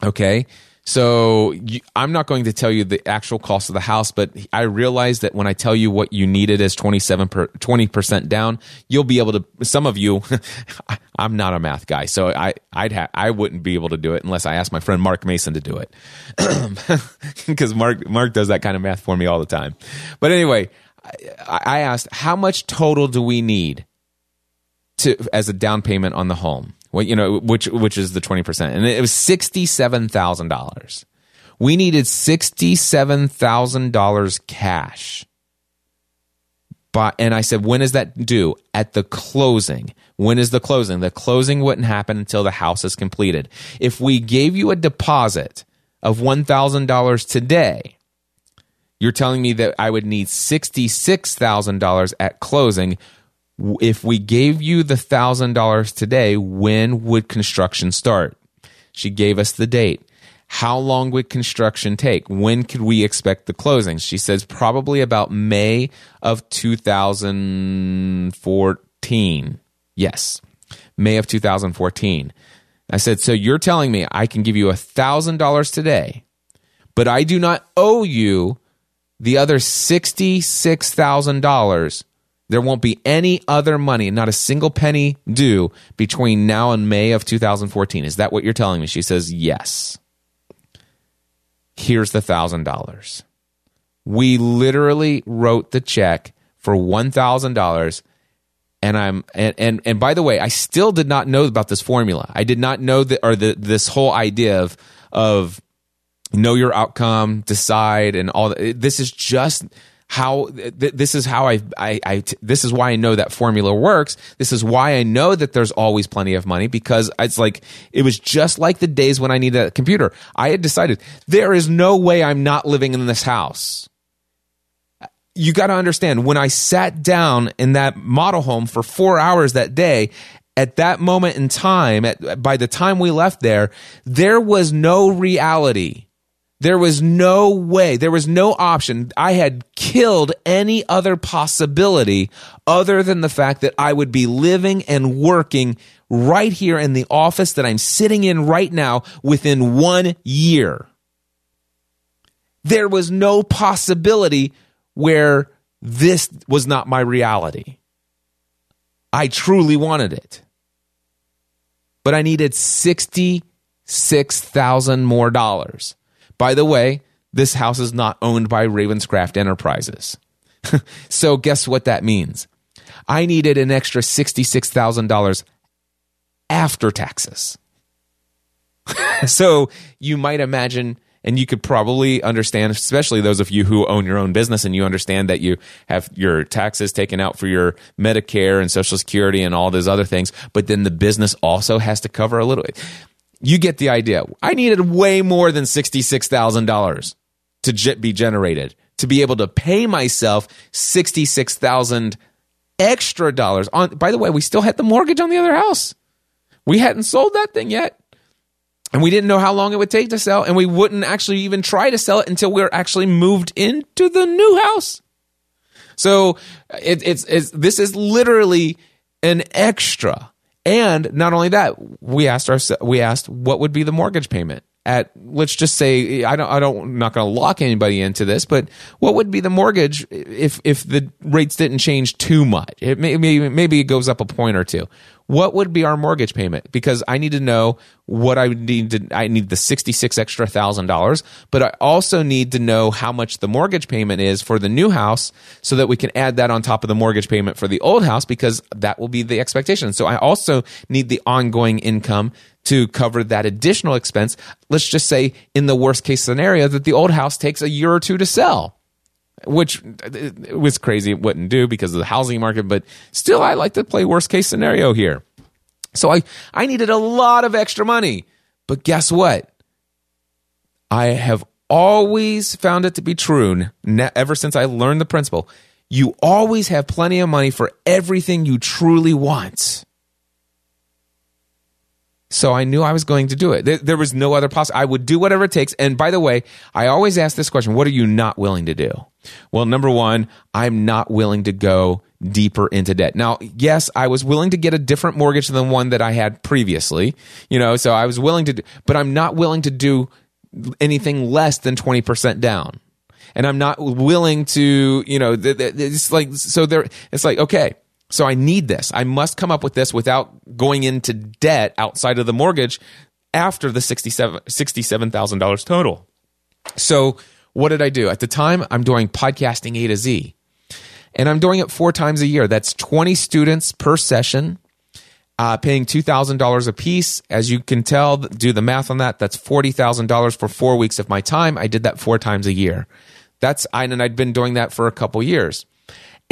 Okay. So you, I'm not going to tell you the actual cost of the house, but I realize that when I tell you what you needed as 27 per, 20% down, you'll be able to, some of you, (laughs) I'm not a math guy. So I, I'd have, I wouldn't be able to do it unless I asked my friend Mark Mason to do it. (clears throat) Cause Mark, Mark does that kind of math for me all the time. But anyway, I, I asked, how much total do we need? to as a down payment on the home. Well, you know, which which is the twenty percent, and it was sixty seven thousand dollars. We needed sixty seven thousand dollars cash. But and I said, when is that due? At the closing. When is the closing? The closing wouldn't happen until the house is completed. If we gave you a deposit of one thousand dollars today, you're telling me that I would need sixty six thousand dollars at closing if we gave you the thousand dollars today, when would construction start? She gave us the date. How long would construction take? When could we expect the closing? She says probably about May of 2014. Yes, May of 2014. I said, so you're telling me I can give you a thousand dollars today, but I do not owe you the other sixty-six thousand dollars there won't be any other money, not a single penny due between now and May of 2014. Is that what you're telling me? She says, Yes. Here's the $1,000. We literally wrote the check for $1,000 and I'm and, and and by the way, I still did not know about this formula. I did not know that or the this whole idea of of know your outcome, decide, and all. That. This is just how th- this is how I, I, I t- this is why I know that formula works. This is why I know that there's always plenty of money because it's like it was just like the days when I needed a computer. I had decided there is no way I'm not living in this house. You got to understand when I sat down in that model home for 4 hours that day at that moment in time at, by the time we left there there was no reality there was no way, there was no option. I had killed any other possibility other than the fact that I would be living and working right here in the office that I'm sitting in right now within one year. There was no possibility where this was not my reality. I truly wanted it. But I needed 66,000 more dollars. By the way, this house is not owned by Ravenscraft Enterprises. (laughs) so guess what that means? I needed an extra $66,000 after taxes. (laughs) so you might imagine and you could probably understand especially those of you who own your own business and you understand that you have your taxes taken out for your medicare and social security and all those other things but then the business also has to cover a little You get the idea. I needed way more than $66,000 to be generated to be able to pay myself 66,000 extra dollars on by the way, we still had the mortgage on the other house. We hadn't sold that thing yet. And we didn't know how long it would take to sell and we wouldn't actually even try to sell it until we were actually moved into the new house. So it, it's, it's this is literally an extra. And not only that, we asked our we asked what would be the mortgage payment at let's just say I don't I don't I'm not going to lock anybody into this, but what would be the mortgage if if the rates didn't change too much? It may, maybe maybe it goes up a point or two what would be our mortgage payment? Because I need to know what I need to, I need the 66 extra thousand dollars, but I also need to know how much the mortgage payment is for the new house so that we can add that on top of the mortgage payment for the old house because that will be the expectation. So I also need the ongoing income to cover that additional expense. Let's just say in the worst case scenario that the old house takes a year or two to sell which uh, was crazy. It wouldn't do because of the housing market, but still, I like to play worst case scenario here. So I, I needed a lot of extra money. But guess what? I have always found it to be true ever since I learned the principle. You always have plenty of money for everything you truly want. So I knew I was going to do it. There, there was no other possible. I would do whatever it takes. And by the way, I always ask this question: What are you not willing to do? Well, number one, I'm not willing to go deeper into debt. Now, yes, I was willing to get a different mortgage than one that I had previously. You know, so I was willing to, do, but I'm not willing to do anything less than twenty percent down. And I'm not willing to, you know, it's like so. There, it's like okay so I need this. I must come up with this without going into debt outside of the mortgage after the $67,000 $67, total. So what did I do? At the time, I'm doing podcasting A to Z. And I'm doing it four times a year. That's 20 students per session, uh, paying $2,000 a piece. As you can tell, do the math on that. That's $40,000 for four weeks of my time. I did that four times a year. That's, I and I'd been doing that for a couple years.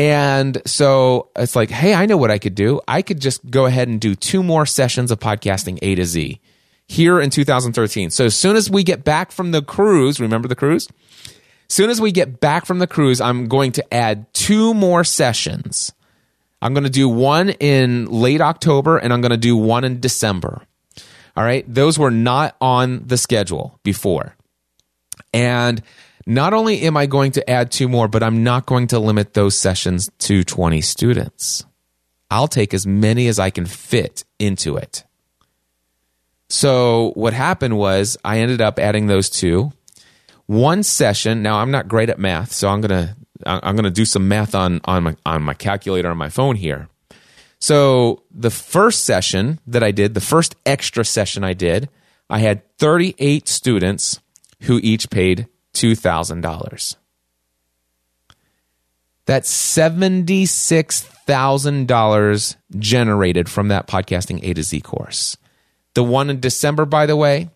And so it's like, hey, I know what I could do. I could just go ahead and do two more sessions of podcasting A to Z here in 2013. So as soon as we get back from the cruise, remember the cruise? As soon as we get back from the cruise, I'm going to add two more sessions. I'm going to do one in late October and I'm going to do one in December. All right. Those were not on the schedule before. And not only am I going to add two more, but I'm not going to limit those sessions to 20 students. I'll take as many as I can fit into it. So what happened was I ended up adding those two. One session. Now I'm not great at math, so I'm gonna I'm gonna do some math on on my on my calculator on my phone here. So the first session that I did, the first extra session I did, I had 38 students who each paid $2,000. That's $76,000 generated from that podcasting A to Z course. The one in December, by the way,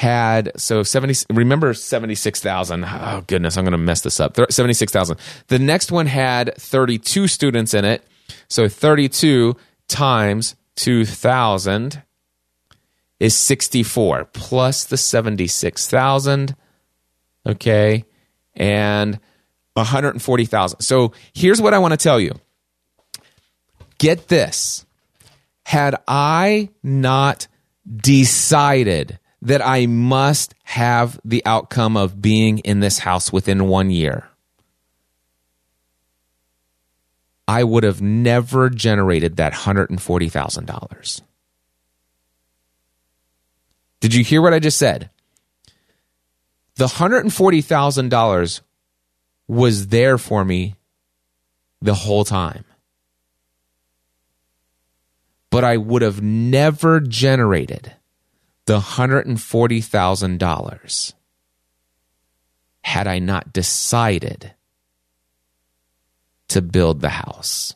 had so 70 remember 76,000 oh goodness I'm going to mess this up 76,000 the next one had 32 students in it so 32 times 2,000 is 64 plus the 76,000 okay, and 140,000. So here's what I want to tell you. Get this. Had I not decided that I must have the outcome of being in this house within one year, I would have never generated that $140,000. Did you hear what I just said? The $140,000 was there for me the whole time. But I would have never generated the $140,000 had I not decided to build the house.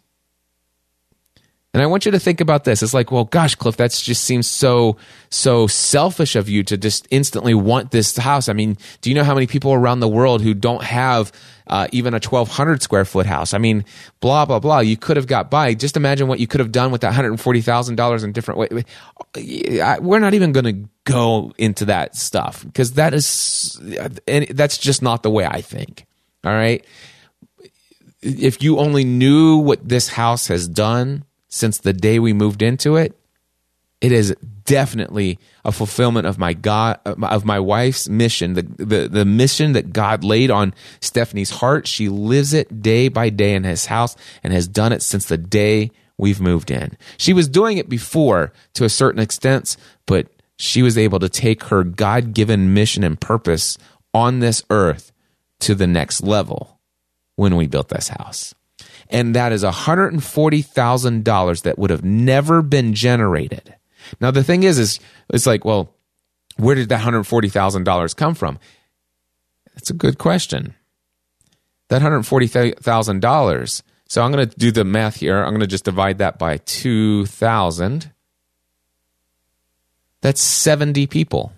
And I want you to think about this. It's like, well, gosh, Cliff, that just seems so, so selfish of you to just instantly want this house. I mean, do you know how many people around the world who don't have uh, even a 1200 square foot house? I mean, blah, blah, blah. You could have got by. Just imagine what you could have done with that $140,000 in different ways. We're not even going to go into that stuff because that is, and that's just not the way I think. All right. If you only knew what this house has done, since the day we moved into it, it is definitely a fulfillment of my God of my wife's mission, the, the the mission that God laid on Stephanie's heart. She lives it day by day in his house and has done it since the day we've moved in. She was doing it before to a certain extent, but she was able to take her God-given mission and purpose on this earth to the next level when we built this house and that is $140,000 that would have never been generated. Now the thing is is it's like, well, where did that $140,000 come from? That's a good question. That $140,000. So I'm going to do the math here. I'm going to just divide that by 2,000. That's 70 people.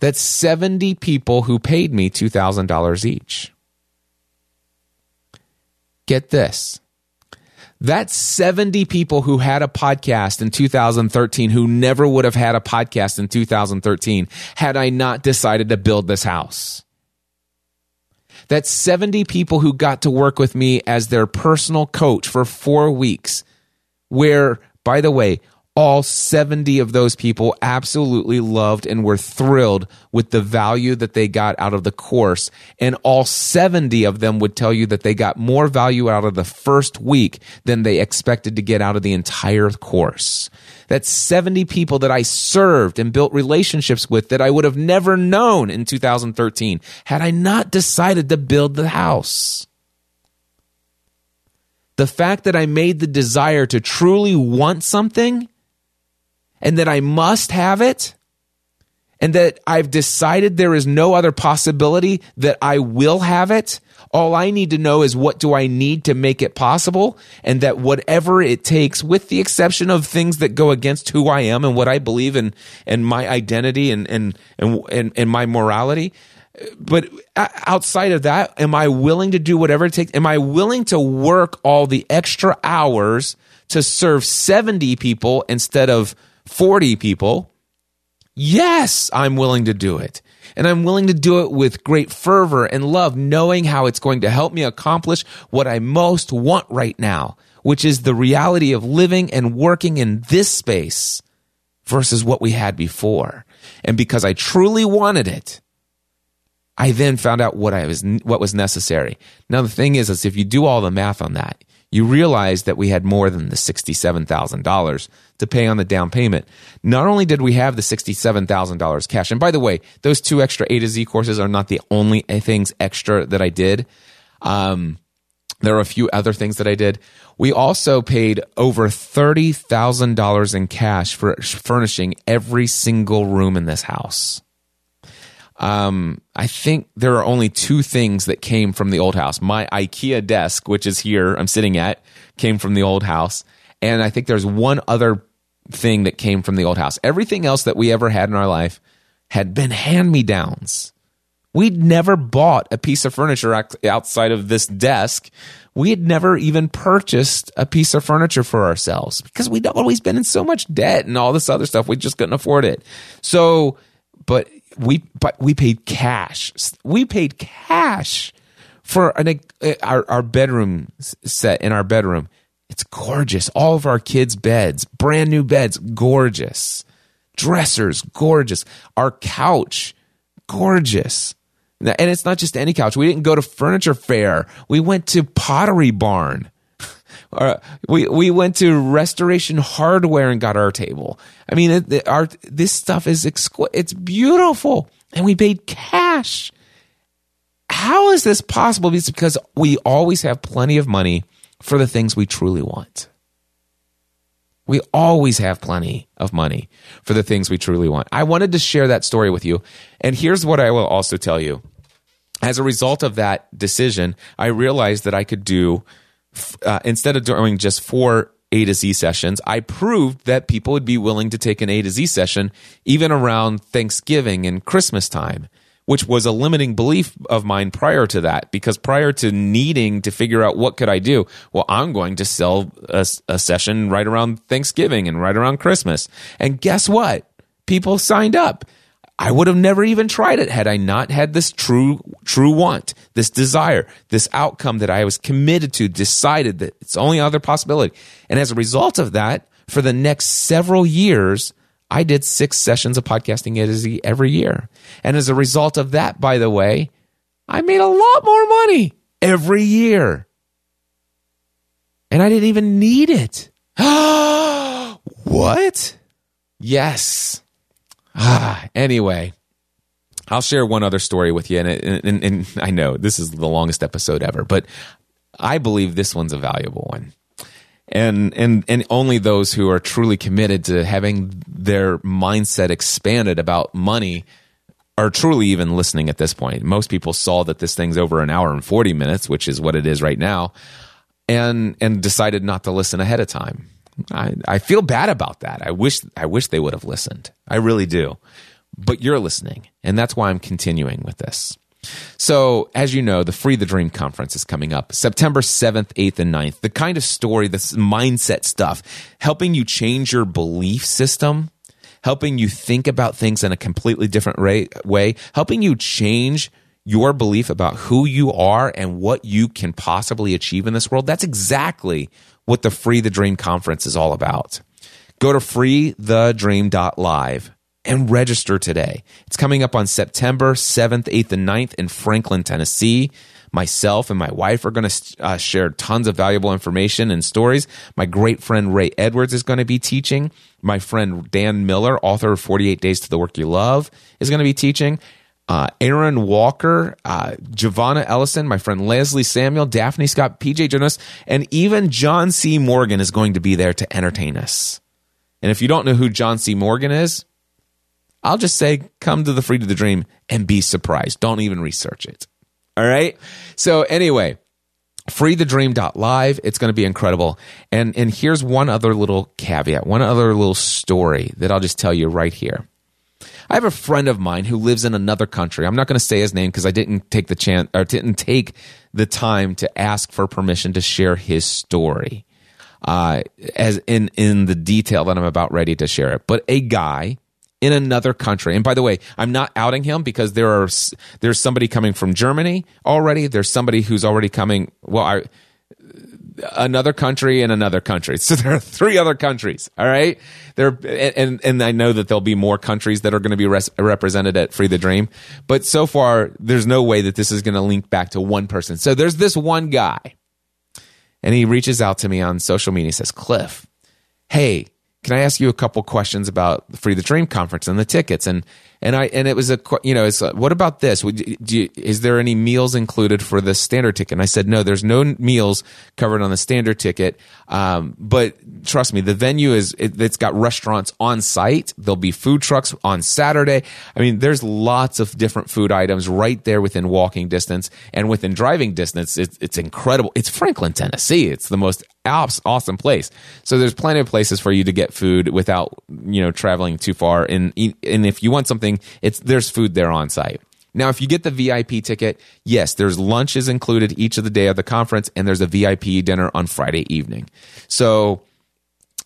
That's 70 people who paid me $2,000 each. Get this. That's 70 people who had a podcast in 2013 who never would have had a podcast in 2013 had I not decided to build this house. That's 70 people who got to work with me as their personal coach for four weeks, where, by the way, all 70 of those people absolutely loved and were thrilled with the value that they got out of the course. And all 70 of them would tell you that they got more value out of the first week than they expected to get out of the entire course. That's 70 people that I served and built relationships with that I would have never known in 2013 had I not decided to build the house. The fact that I made the desire to truly want something and that I must have it and that I've decided there is no other possibility that I will have it. All I need to know is what do I need to make it possible and that whatever it takes, with the exception of things that go against who I am and what I believe in and my identity and, and, and, and, and my morality. But outside of that, am I willing to do whatever it takes? Am I willing to work all the extra hours to serve 70 people instead of 40 people, yes, I'm willing to do it. And I'm willing to do it with great fervor and love, knowing how it's going to help me accomplish what I most want right now, which is the reality of living and working in this space versus what we had before. And because I truly wanted it, I then found out what I was what was necessary. Now the thing is, is if you do all the math on that, you realize that we had more than the $67,000 to pay on the down payment. Not only did we have the $67,000 cash, and by the way, those two extra A to Z courses are not the only things extra that I did. Um, there are a few other things that I did. We also paid over $30,000 in cash for furnishing every single room in this house. Um, I think there are only two things that came from the old house. My IKEA desk, which is here, I'm sitting at, came from the old house. And I think there's one other thing that came from the old house. Everything else that we ever had in our life had been hand me downs. We'd never bought a piece of furniture outside of this desk. We had never even purchased a piece of furniture for ourselves because we'd always been in so much debt and all this other stuff. We just couldn't afford it. So, but we but we paid cash. We paid cash for an our our bedroom set in our bedroom. It's gorgeous. All of our kids' beds, brand new beds, gorgeous. Dressers, gorgeous. Our couch, gorgeous. And it's not just any couch. We didn't go to Furniture Fair. We went to Pottery Barn. Uh, we we went to Restoration Hardware and got our table. I mean, it, it, our this stuff is exquisite. It's beautiful, and we paid cash. How is this possible? It's because we always have plenty of money for the things we truly want. We always have plenty of money for the things we truly want. I wanted to share that story with you. And here's what I will also tell you. As a result of that decision, I realized that I could do uh, instead of doing just four A to Z sessions, I proved that people would be willing to take an A to Z session even around Thanksgiving and Christmas time, which was a limiting belief of mine prior to that. Because prior to needing to figure out what could I do, well, I'm going to sell a, a session right around Thanksgiving and right around Christmas. And guess what? People signed up. I would have never even tried it had I not had this true, true want, this desire, this outcome that I was committed to, decided that it's only other possibility. And as a result of that, for the next several years, I did six sessions of podcasting every year. And as a result of that, by the way, I made a lot more money every year. And I didn't even need it. (gasps) what? Yes. Ah, anyway, I'll share one other story with you, and, and, and I know this is the longest episode ever, but I believe this one's a valuable one. And, and, and only those who are truly committed to having their mindset expanded about money are truly even listening at this point. Most people saw that this thing's over an hour and 40 minutes, which is what it is right now, and, and decided not to listen ahead of time. I, I feel bad about that. I wish I wish they would have listened. I really do. But you're listening, and that's why I'm continuing with this. So, as you know, the Free the Dream conference is coming up September 7th, 8th, and 9th. The kind of story, this mindset stuff, helping you change your belief system, helping you think about things in a completely different way, helping you change your belief about who you are and what you can possibly achieve in this world. That's exactly what the Free the Dream conference is all about. Go to freethedream.live and register today. It's coming up on September 7th, 8th, and 9th in Franklin, Tennessee. Myself and my wife are going to uh, share tons of valuable information and stories. My great friend Ray Edwards is going to be teaching. My friend Dan Miller, author of 48 Days to the Work You Love, is going to be teaching uh, Aaron Walker, uh, Giovanna Ellison, my friend Leslie Samuel, Daphne Scott, PJ Jonas, and even John C. Morgan is going to be there to entertain us. And if you don't know who John C. Morgan is, I'll just say come to the Free to the Dream and be surprised. Don't even research it. All right. So anyway, freethedream.live. It's going to be incredible. And and here's one other little caveat, one other little story that I'll just tell you right here. I have a friend of mine who lives in another country. I'm not going to say his name because I didn't take the chance or didn't take the time to ask for permission to share his story, uh, as in in the detail that I'm about ready to share it. But a guy in another country. And by the way, I'm not outing him because there are there's somebody coming from Germany already. There's somebody who's already coming. Well, I another country and another country. (laughs) So there are three other countries. All right. There, and, and I know that there'll be more countries that are going to be res- represented at Free the Dream. But so far, there's no way that this is going to link back to one person. So there's this one guy and he reaches out to me on social media. He says, Cliff, hey, can I ask you a couple questions about the Free the Dream conference and the tickets? And and I and it was a you know it's what about this? You, is there any meals included for the standard ticket? And I said no, there's no meals covered on the standard ticket. Um, but trust me, the venue is it, it's got restaurants on site. There'll be food trucks on Saturday. I mean, there's lots of different food items right there within walking distance and within driving distance. It's it's incredible. It's Franklin, Tennessee. It's the most awesome place. So there's plenty of places for you to get food without you know traveling too far. And and if you want something it's there's food there on site. Now, if you get the VIP ticket, yes, there's lunches included each of the day of the conference, and there's a VIP dinner on Friday evening. So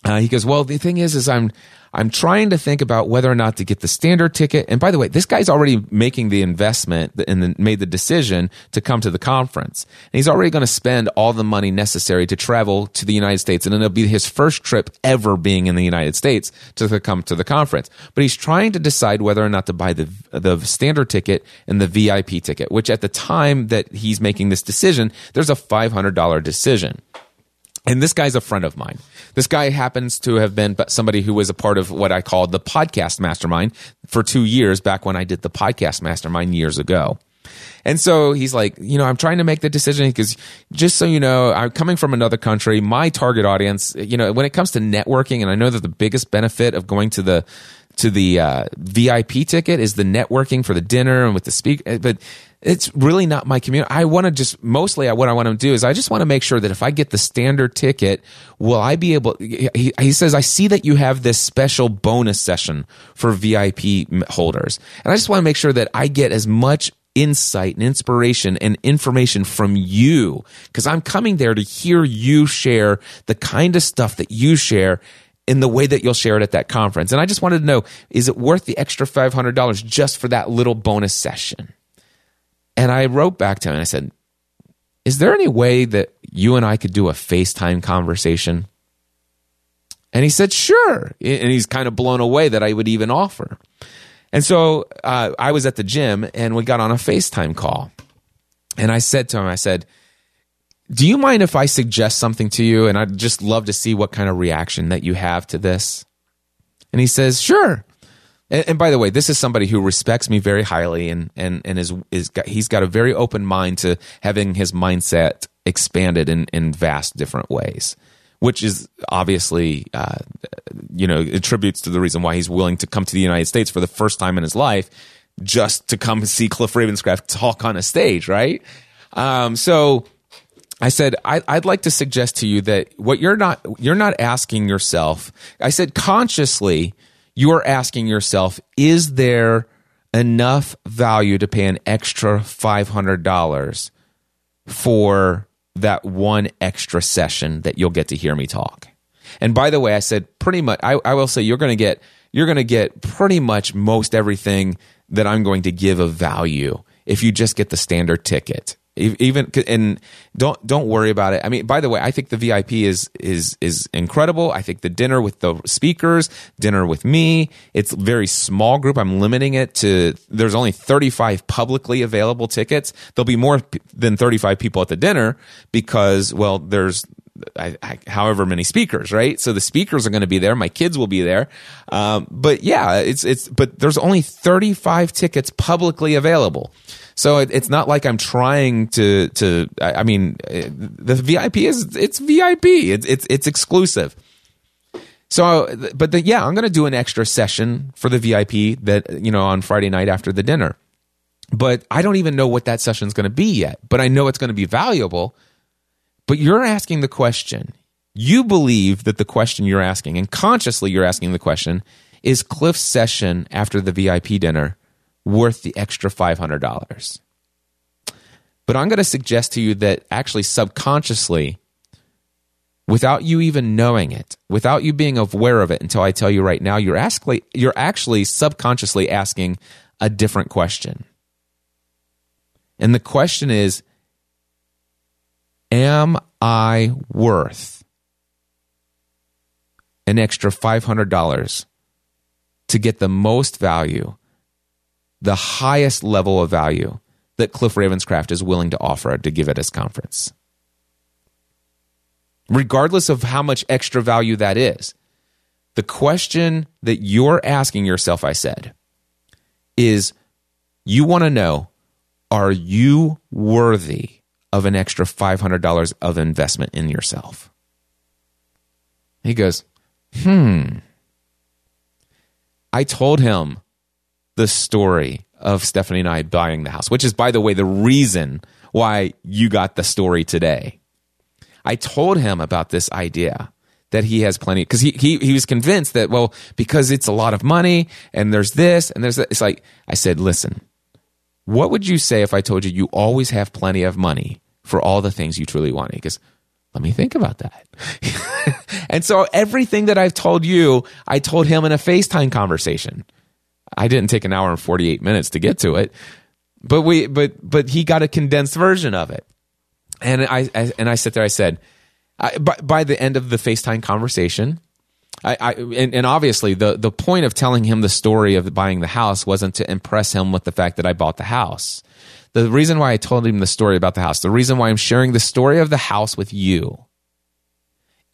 uh, he goes, well, the thing is, is I'm I'm trying to think about whether or not to get the standard ticket. And by the way, this guy's already making the investment and made the decision to come to the conference. And he's already going to spend all the money necessary to travel to the United States. And it'll be his first trip ever being in the United States to come to the conference. But he's trying to decide whether or not to buy the, the standard ticket and the VIP ticket, which at the time that he's making this decision, there's a $500 decision. And this guy's a friend of mine. This guy happens to have been somebody who was a part of what I called the podcast mastermind for two years back when I did the podcast mastermind years ago. And so he's like, you know, I'm trying to make the decision because just so you know, I'm coming from another country. My target audience, you know, when it comes to networking, and I know that the biggest benefit of going to the to the uh, VIP ticket is the networking for the dinner and with the speaker. But it's really not my community. I want to just mostly what I want to do is I just want to make sure that if I get the standard ticket, will I be able? He, he says I see that you have this special bonus session for VIP holders, and I just want to make sure that I get as much insight and inspiration and information from you because I'm coming there to hear you share the kind of stuff that you share in the way that you'll share it at that conference. And I just wanted to know is it worth the extra $500 just for that little bonus session? And I wrote back to him and I said, Is there any way that you and I could do a FaceTime conversation? And he said, Sure. And he's kind of blown away that I would even offer. And so uh, I was at the gym and we got on a FaceTime call. And I said to him, I said, Do you mind if I suggest something to you? And I'd just love to see what kind of reaction that you have to this. And he says, Sure. And, and by the way, this is somebody who respects me very highly and, and, and is, is got, he's got a very open mind to having his mindset expanded in, in vast different ways which is obviously, uh, you know, attributes to the reason why he's willing to come to the United States for the first time in his life just to come (laughs) see Cliff Ravenscraft talk on a stage, right? Um, so I said, I, would like to suggest to you that what you're not, you're not asking yourself. I said, consciously, you are asking yourself, is there enough value to pay an extra $500 for that one extra session that you'll get to hear me talk. And by the way, I said pretty much, I, I will say you're going to get, you're going to get pretty much most everything that I'm going to give of value if you just get the standard ticket even and don't don't worry about it. I mean, by the way, I think the VIP is is is incredible. I think the dinner with the speakers, dinner with me, it's very small group. I'm limiting it to there's only 35 publicly available tickets. There'll be more than 35 people at the dinner because well, there's I, I, however many speakers, right? So the speakers are going to be there. My kids will be there. Um, but yeah, it's it's. But there's only 35 tickets publicly available. So it, it's not like I'm trying to to. I mean, uh, the VIP is it's VIP. It's it's it's exclusive. So, but the, yeah, I'm going to do an extra session for the VIP that you know on Friday night after the dinner. But I don't even know what that session is going to be yet. But I know it's going to be valuable. But you're asking the question. You believe that the question you're asking, and consciously you're asking the question, is Cliff's session after the VIP dinner worth the extra $500. But I'm going to suggest to you that actually subconsciously, without you even knowing it, without you being aware of it until I tell you right now, you're, actually, you're actually subconsciously asking a different question. And the question is Am I worth an extra $500 to get the most value the highest level of value that Cliff Ravenscraft is willing to offer to give at his conference. Regardless of how much extra value that is, the question that you're asking yourself, I said, is you want to know are you worthy of an extra $500 of investment in yourself? He goes, hmm. I told him the story of Stephanie and I buying the house, which is, by the way, the reason why you got the story today. I told him about this idea that he has plenty because he, he he was convinced that well because it's a lot of money and there's this and there's that. It's like I said, listen, what would you say if I told you you always have plenty of money for all the things you truly want? Because let me think about that. (laughs) and so everything that I've told you, I told him in a FaceTime conversation. I didn't take an hour and 48 minutes to get to it, (laughs) but we, but, but he got a condensed version of it. And I, I and I sit there, I said, I, by, by the end of the FaceTime conversation, I, I and, and, obviously the the point of telling him the story of buying the house wasn't to impress him with the fact that I bought the house. The reason why I told him the story about the house, the reason why I'm sharing the story of the house with you,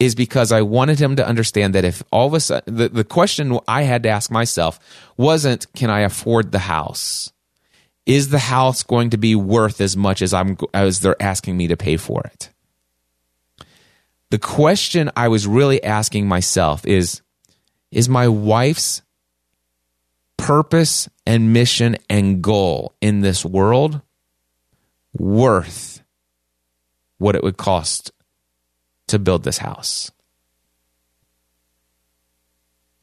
is because I wanted him to understand that if all of a sudden, the, the question I had to ask myself wasn't, can I afford the house? Is the house going to be worth as much as I'm, as they're asking me to pay for it? The question I was really asking myself is, is my wife's purpose and mission and goal in this world worth what it would cost to build this house?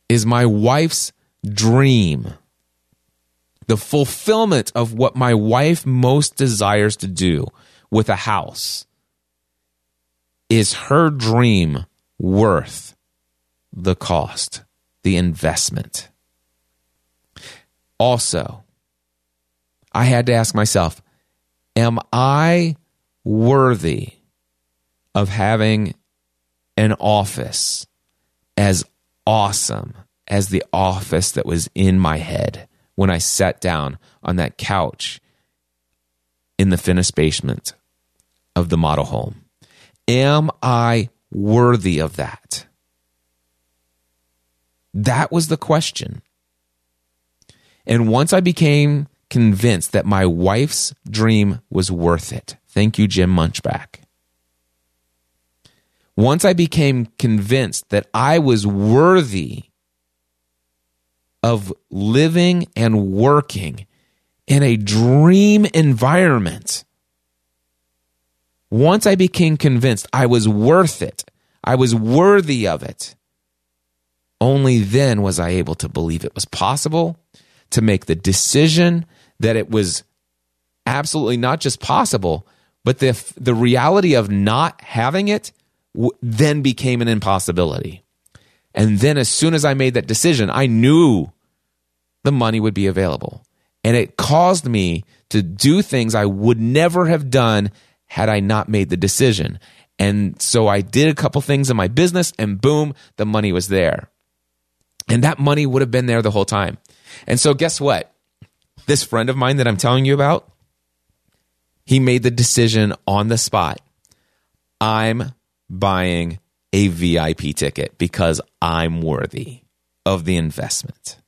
Is my wife's dream the fulfillment of what my wife most desires to do with a house? Is her dream worth the cost, the investment? Also, I had to ask myself, am I worthy of having an office as awesome as the office that was in my head when I sat down on that couch in the finished basement of the model home? Am I worthy of that? That was the question. And once I became convinced that my wife's dream was worth it, thank you, Jim Munchback. Once I became convinced that I was worthy of living and working in a dream environment, once I became convinced I was worth it, I was worthy of it, only then was I able to believe it was possible to make the decision that it was absolutely not just possible, but the, the reality of not having it w- then became an impossibility. And then, as soon as I made that decision, I knew the money would be available. And it caused me to do things I would never have done had I not made the decision. And so I did a couple things in my business, and boom, the money was there. And that money would have been there the whole time. And so, guess what? This friend of mine that I'm telling you about, he made the decision on the spot. I'm buying a VIP ticket because I'm worthy of the investment.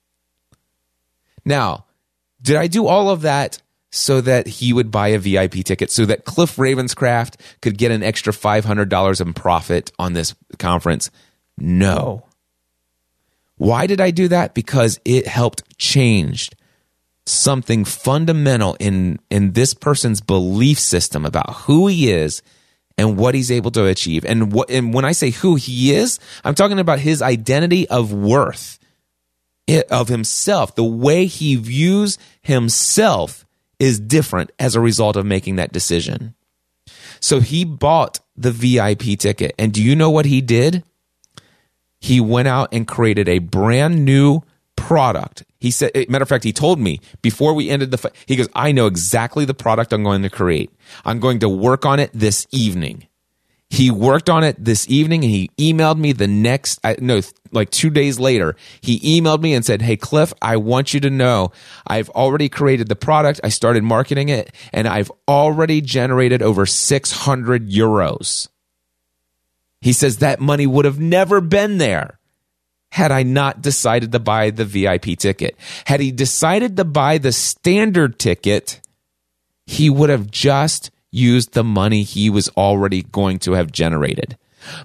Now, did I do all of that so that he would buy a VIP ticket so that Cliff Ravenscraft could get an extra $500 in profit on this conference? No. Why did I do that? Because it helped change something fundamental in, in this person's belief system about who he is and what he's able to achieve. And what, and when I say who he is, I'm talking about his identity of worth of himself. The way he views himself is different as a result of making that decision. So he bought the VIP ticket. And do you know what he did? he went out and created a brand new product. He said, eh, matter of fact, he told me before we ended the, he goes, I know exactly the product I'm going to create. I'm going to work on it this evening. He worked on it this evening and he emailed me the next, no, like two days later. He emailed me and said, Hey, Cliff, I want you to know I've already created the product. I started marketing it and I've already generated over 600 euros. He says that money would have never been there had I not decided to buy the VIP ticket. Had he decided to buy the standard ticket, he would have just used the money he was already going to have generated.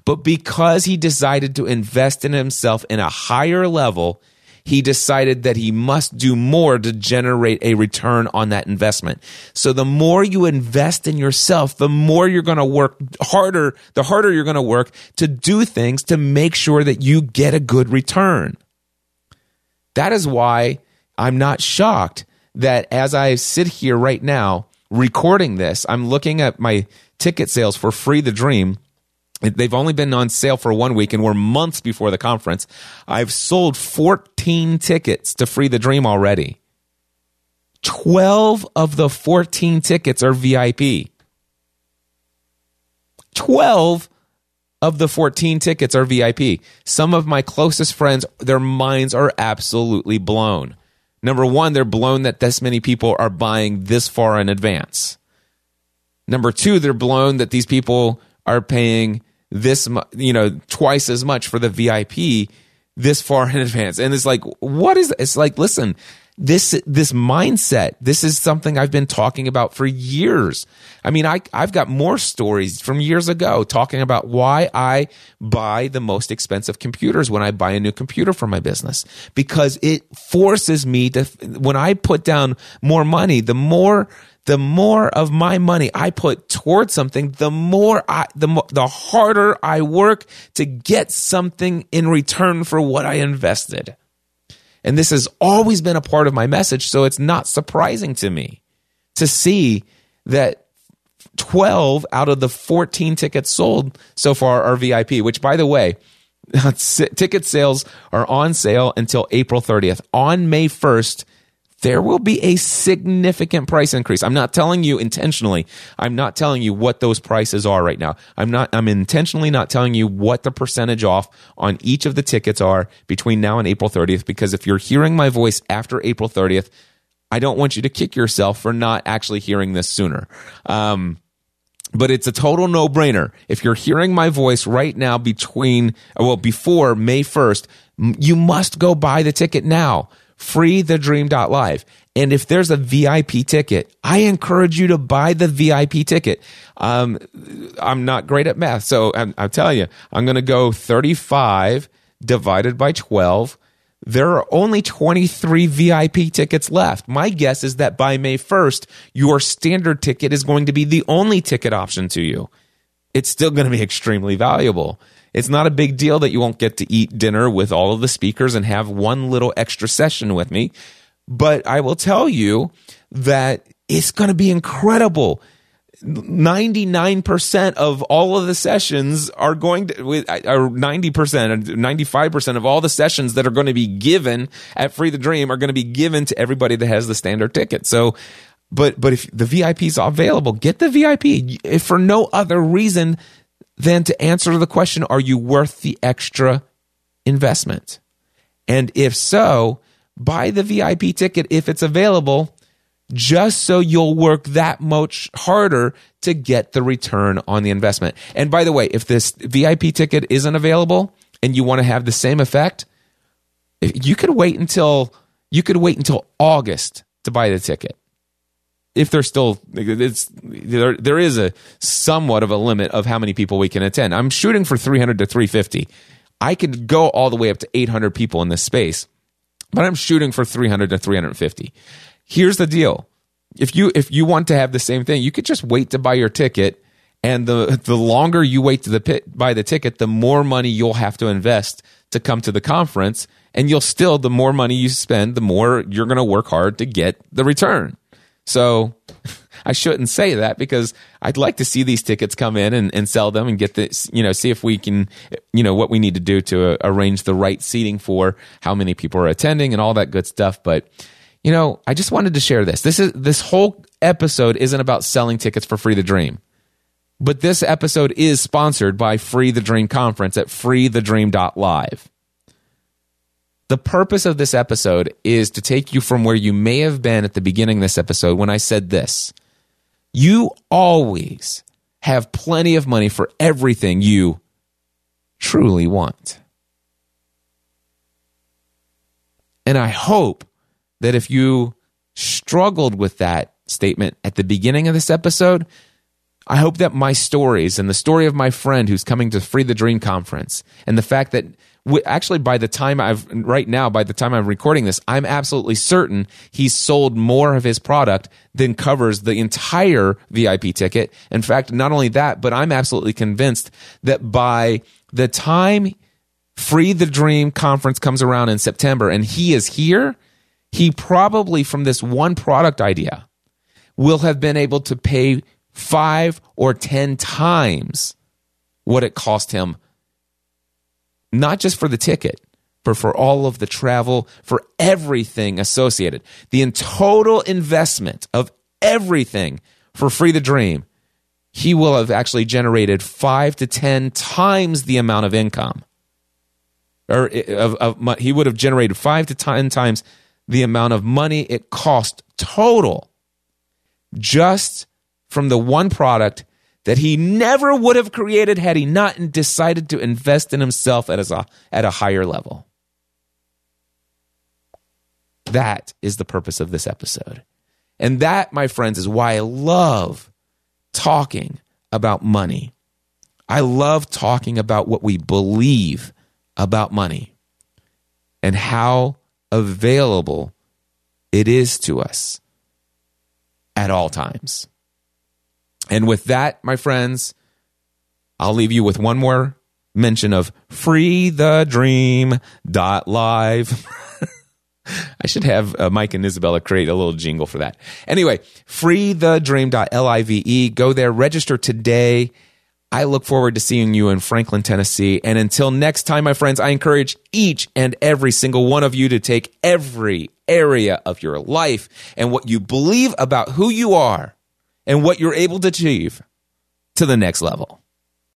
But because he decided to invest in himself in a higher level, he decided that he must do more to generate a return on that investment. So the more you invest in yourself, the more you're going to work harder, the harder you're going to work to do things to make sure that you get a good return. That is why I'm not shocked that as I sit here right now recording this, I'm looking at my ticket sales for Free the Dream They've only been on sale for one week and we're months before the conference. I've sold 14 tickets to Free the Dream already. 12 of the 14 tickets are VIP. 12 of the 14 tickets are VIP. Some of my closest friends, their minds are absolutely blown. Number one, they're blown that this many people are buying this far in advance. Number two, they're blown that these people are paying this, you know, twice as much for the VIP this far in (laughs) advance. And it's like, what is, it's like, listen, this, this mindset, this is something I've been talking about for years. I mean, I, I've got more stories from years ago talking about why I buy the most expensive computers when I buy a new computer for my business because it forces me to, when I put down more money, the more the more of my money I put towards something, the more I, the the harder I work to get something in return for what I invested. And this has always been a part of my message, so it's not surprising to me to see that 12 out of the 14 tickets sold so far are VIP, which by the way, (laughs) ticket sales are on sale until April 30th. On May 1st, there will be a significant price increase. I'm not telling you intentionally. I'm not telling you what those prices are right now. I'm not, I'm intentionally not telling you what the percentage off on each of the tickets are between now and April 30th, because if you're hearing my voice after April 30th, I don't want you to kick yourself for not actually hearing this sooner. Um, but it's a total no brainer. If you're hearing my voice right now between, well, before May 1st, you must go buy the ticket now freethedream.live. And if there's a VIP ticket, I encourage you to buy the VIP ticket. Um, I'm not great at math, so I'm, I'm you, I'm going to go 35 divided by 12. There are only 23 VIP tickets left. My guess is that by May 1st, your standard ticket is going to be the only ticket option to you. It's still going to be (laughs) extremely valuable. It's not a big deal that you won't get to eat dinner with all of the speakers and have one little extra session with me. But I will tell you that it's going to be incredible. 99% of all of the sessions are going to, or 90%, 95% of all the sessions that are going to be given at Free the Dream are going to be given to everybody that has the standard ticket. So, but, but if the VIP is available, get the VIP if for no other reason then to answer the question, are you worth the extra investment? And if so, buy the VIP ticket if it's available, just so you'll work that much harder to get the return on the investment. And by the way, if this VIP ticket isn't available and you want to have the same effect, you could wait until you could wait until August to buy the ticket if there's still it's there there is a somewhat of a limit of how many people we can attend. I'm shooting for 300 to 350. I could go all the way up to 800 people in this space, but I'm shooting for 300 to 350. Here's the deal. If you if you want to have the same thing, you could just wait to buy your ticket and the the longer you wait to the pit, buy the ticket, the more money you'll have to invest to come to the conference and you'll still the more money you spend, the more you're going to work hard to get the return. So (laughs) I shouldn't say that because I'd like to see these tickets come in and, and sell them and get this, you know, see if we can, you know, what we need to do to uh, arrange the right seating for how many people are attending and all that good stuff. But, you know, I just wanted to share this. This is, this whole episode isn't about selling tickets for Free the Dream. But this episode is sponsored by Free the Dream Conference at freethedream.live. The purpose of this episode is to take you from where you may have been at the beginning of this episode when I said this. You always have plenty of money for everything you truly want. And I hope that if you struggled with that statement at the beginning of this episode, I hope that my stories and the story of my friend who's coming to Free the Dream conference and the fact that actually by the time I've right now by the time I'm recording this I'm absolutely certain he's sold more of his product than covers the entire VIP ticket. In fact, not only that, but I'm absolutely convinced that by the time Free the Dream conference comes around in September and he is here, he probably from this one product idea will have been able to pay 5 or 10 times what it cost him not just for the ticket, but for all of the travel, for everything associated. The total investment of everything for Free the Dream, he will have actually generated five to 10 times the amount of income. Or eh, of, of, he would have generated five to 10 times the amount of money it cost total just from the one product that he never would have created had he not decided to invest in himself at a, uh, at a higher level. That is the purpose of this episode. And that, my friends, is why I love talking about money. I love talking about what we believe about money and how available it is to us at all times. And with that, my friends, I'll leave you with one more mention of freethedream.live. (laughs) I should have uh, Mike and Isabella create a little jingle for that. Anyway, freethedream.live. Go there, register today. I look forward to seeing you in Franklin, Tennessee. And until next time, my friends, I encourage each and every single one of you to take every area of your life and what you believe about who you are and what you're able to achieve to the next level.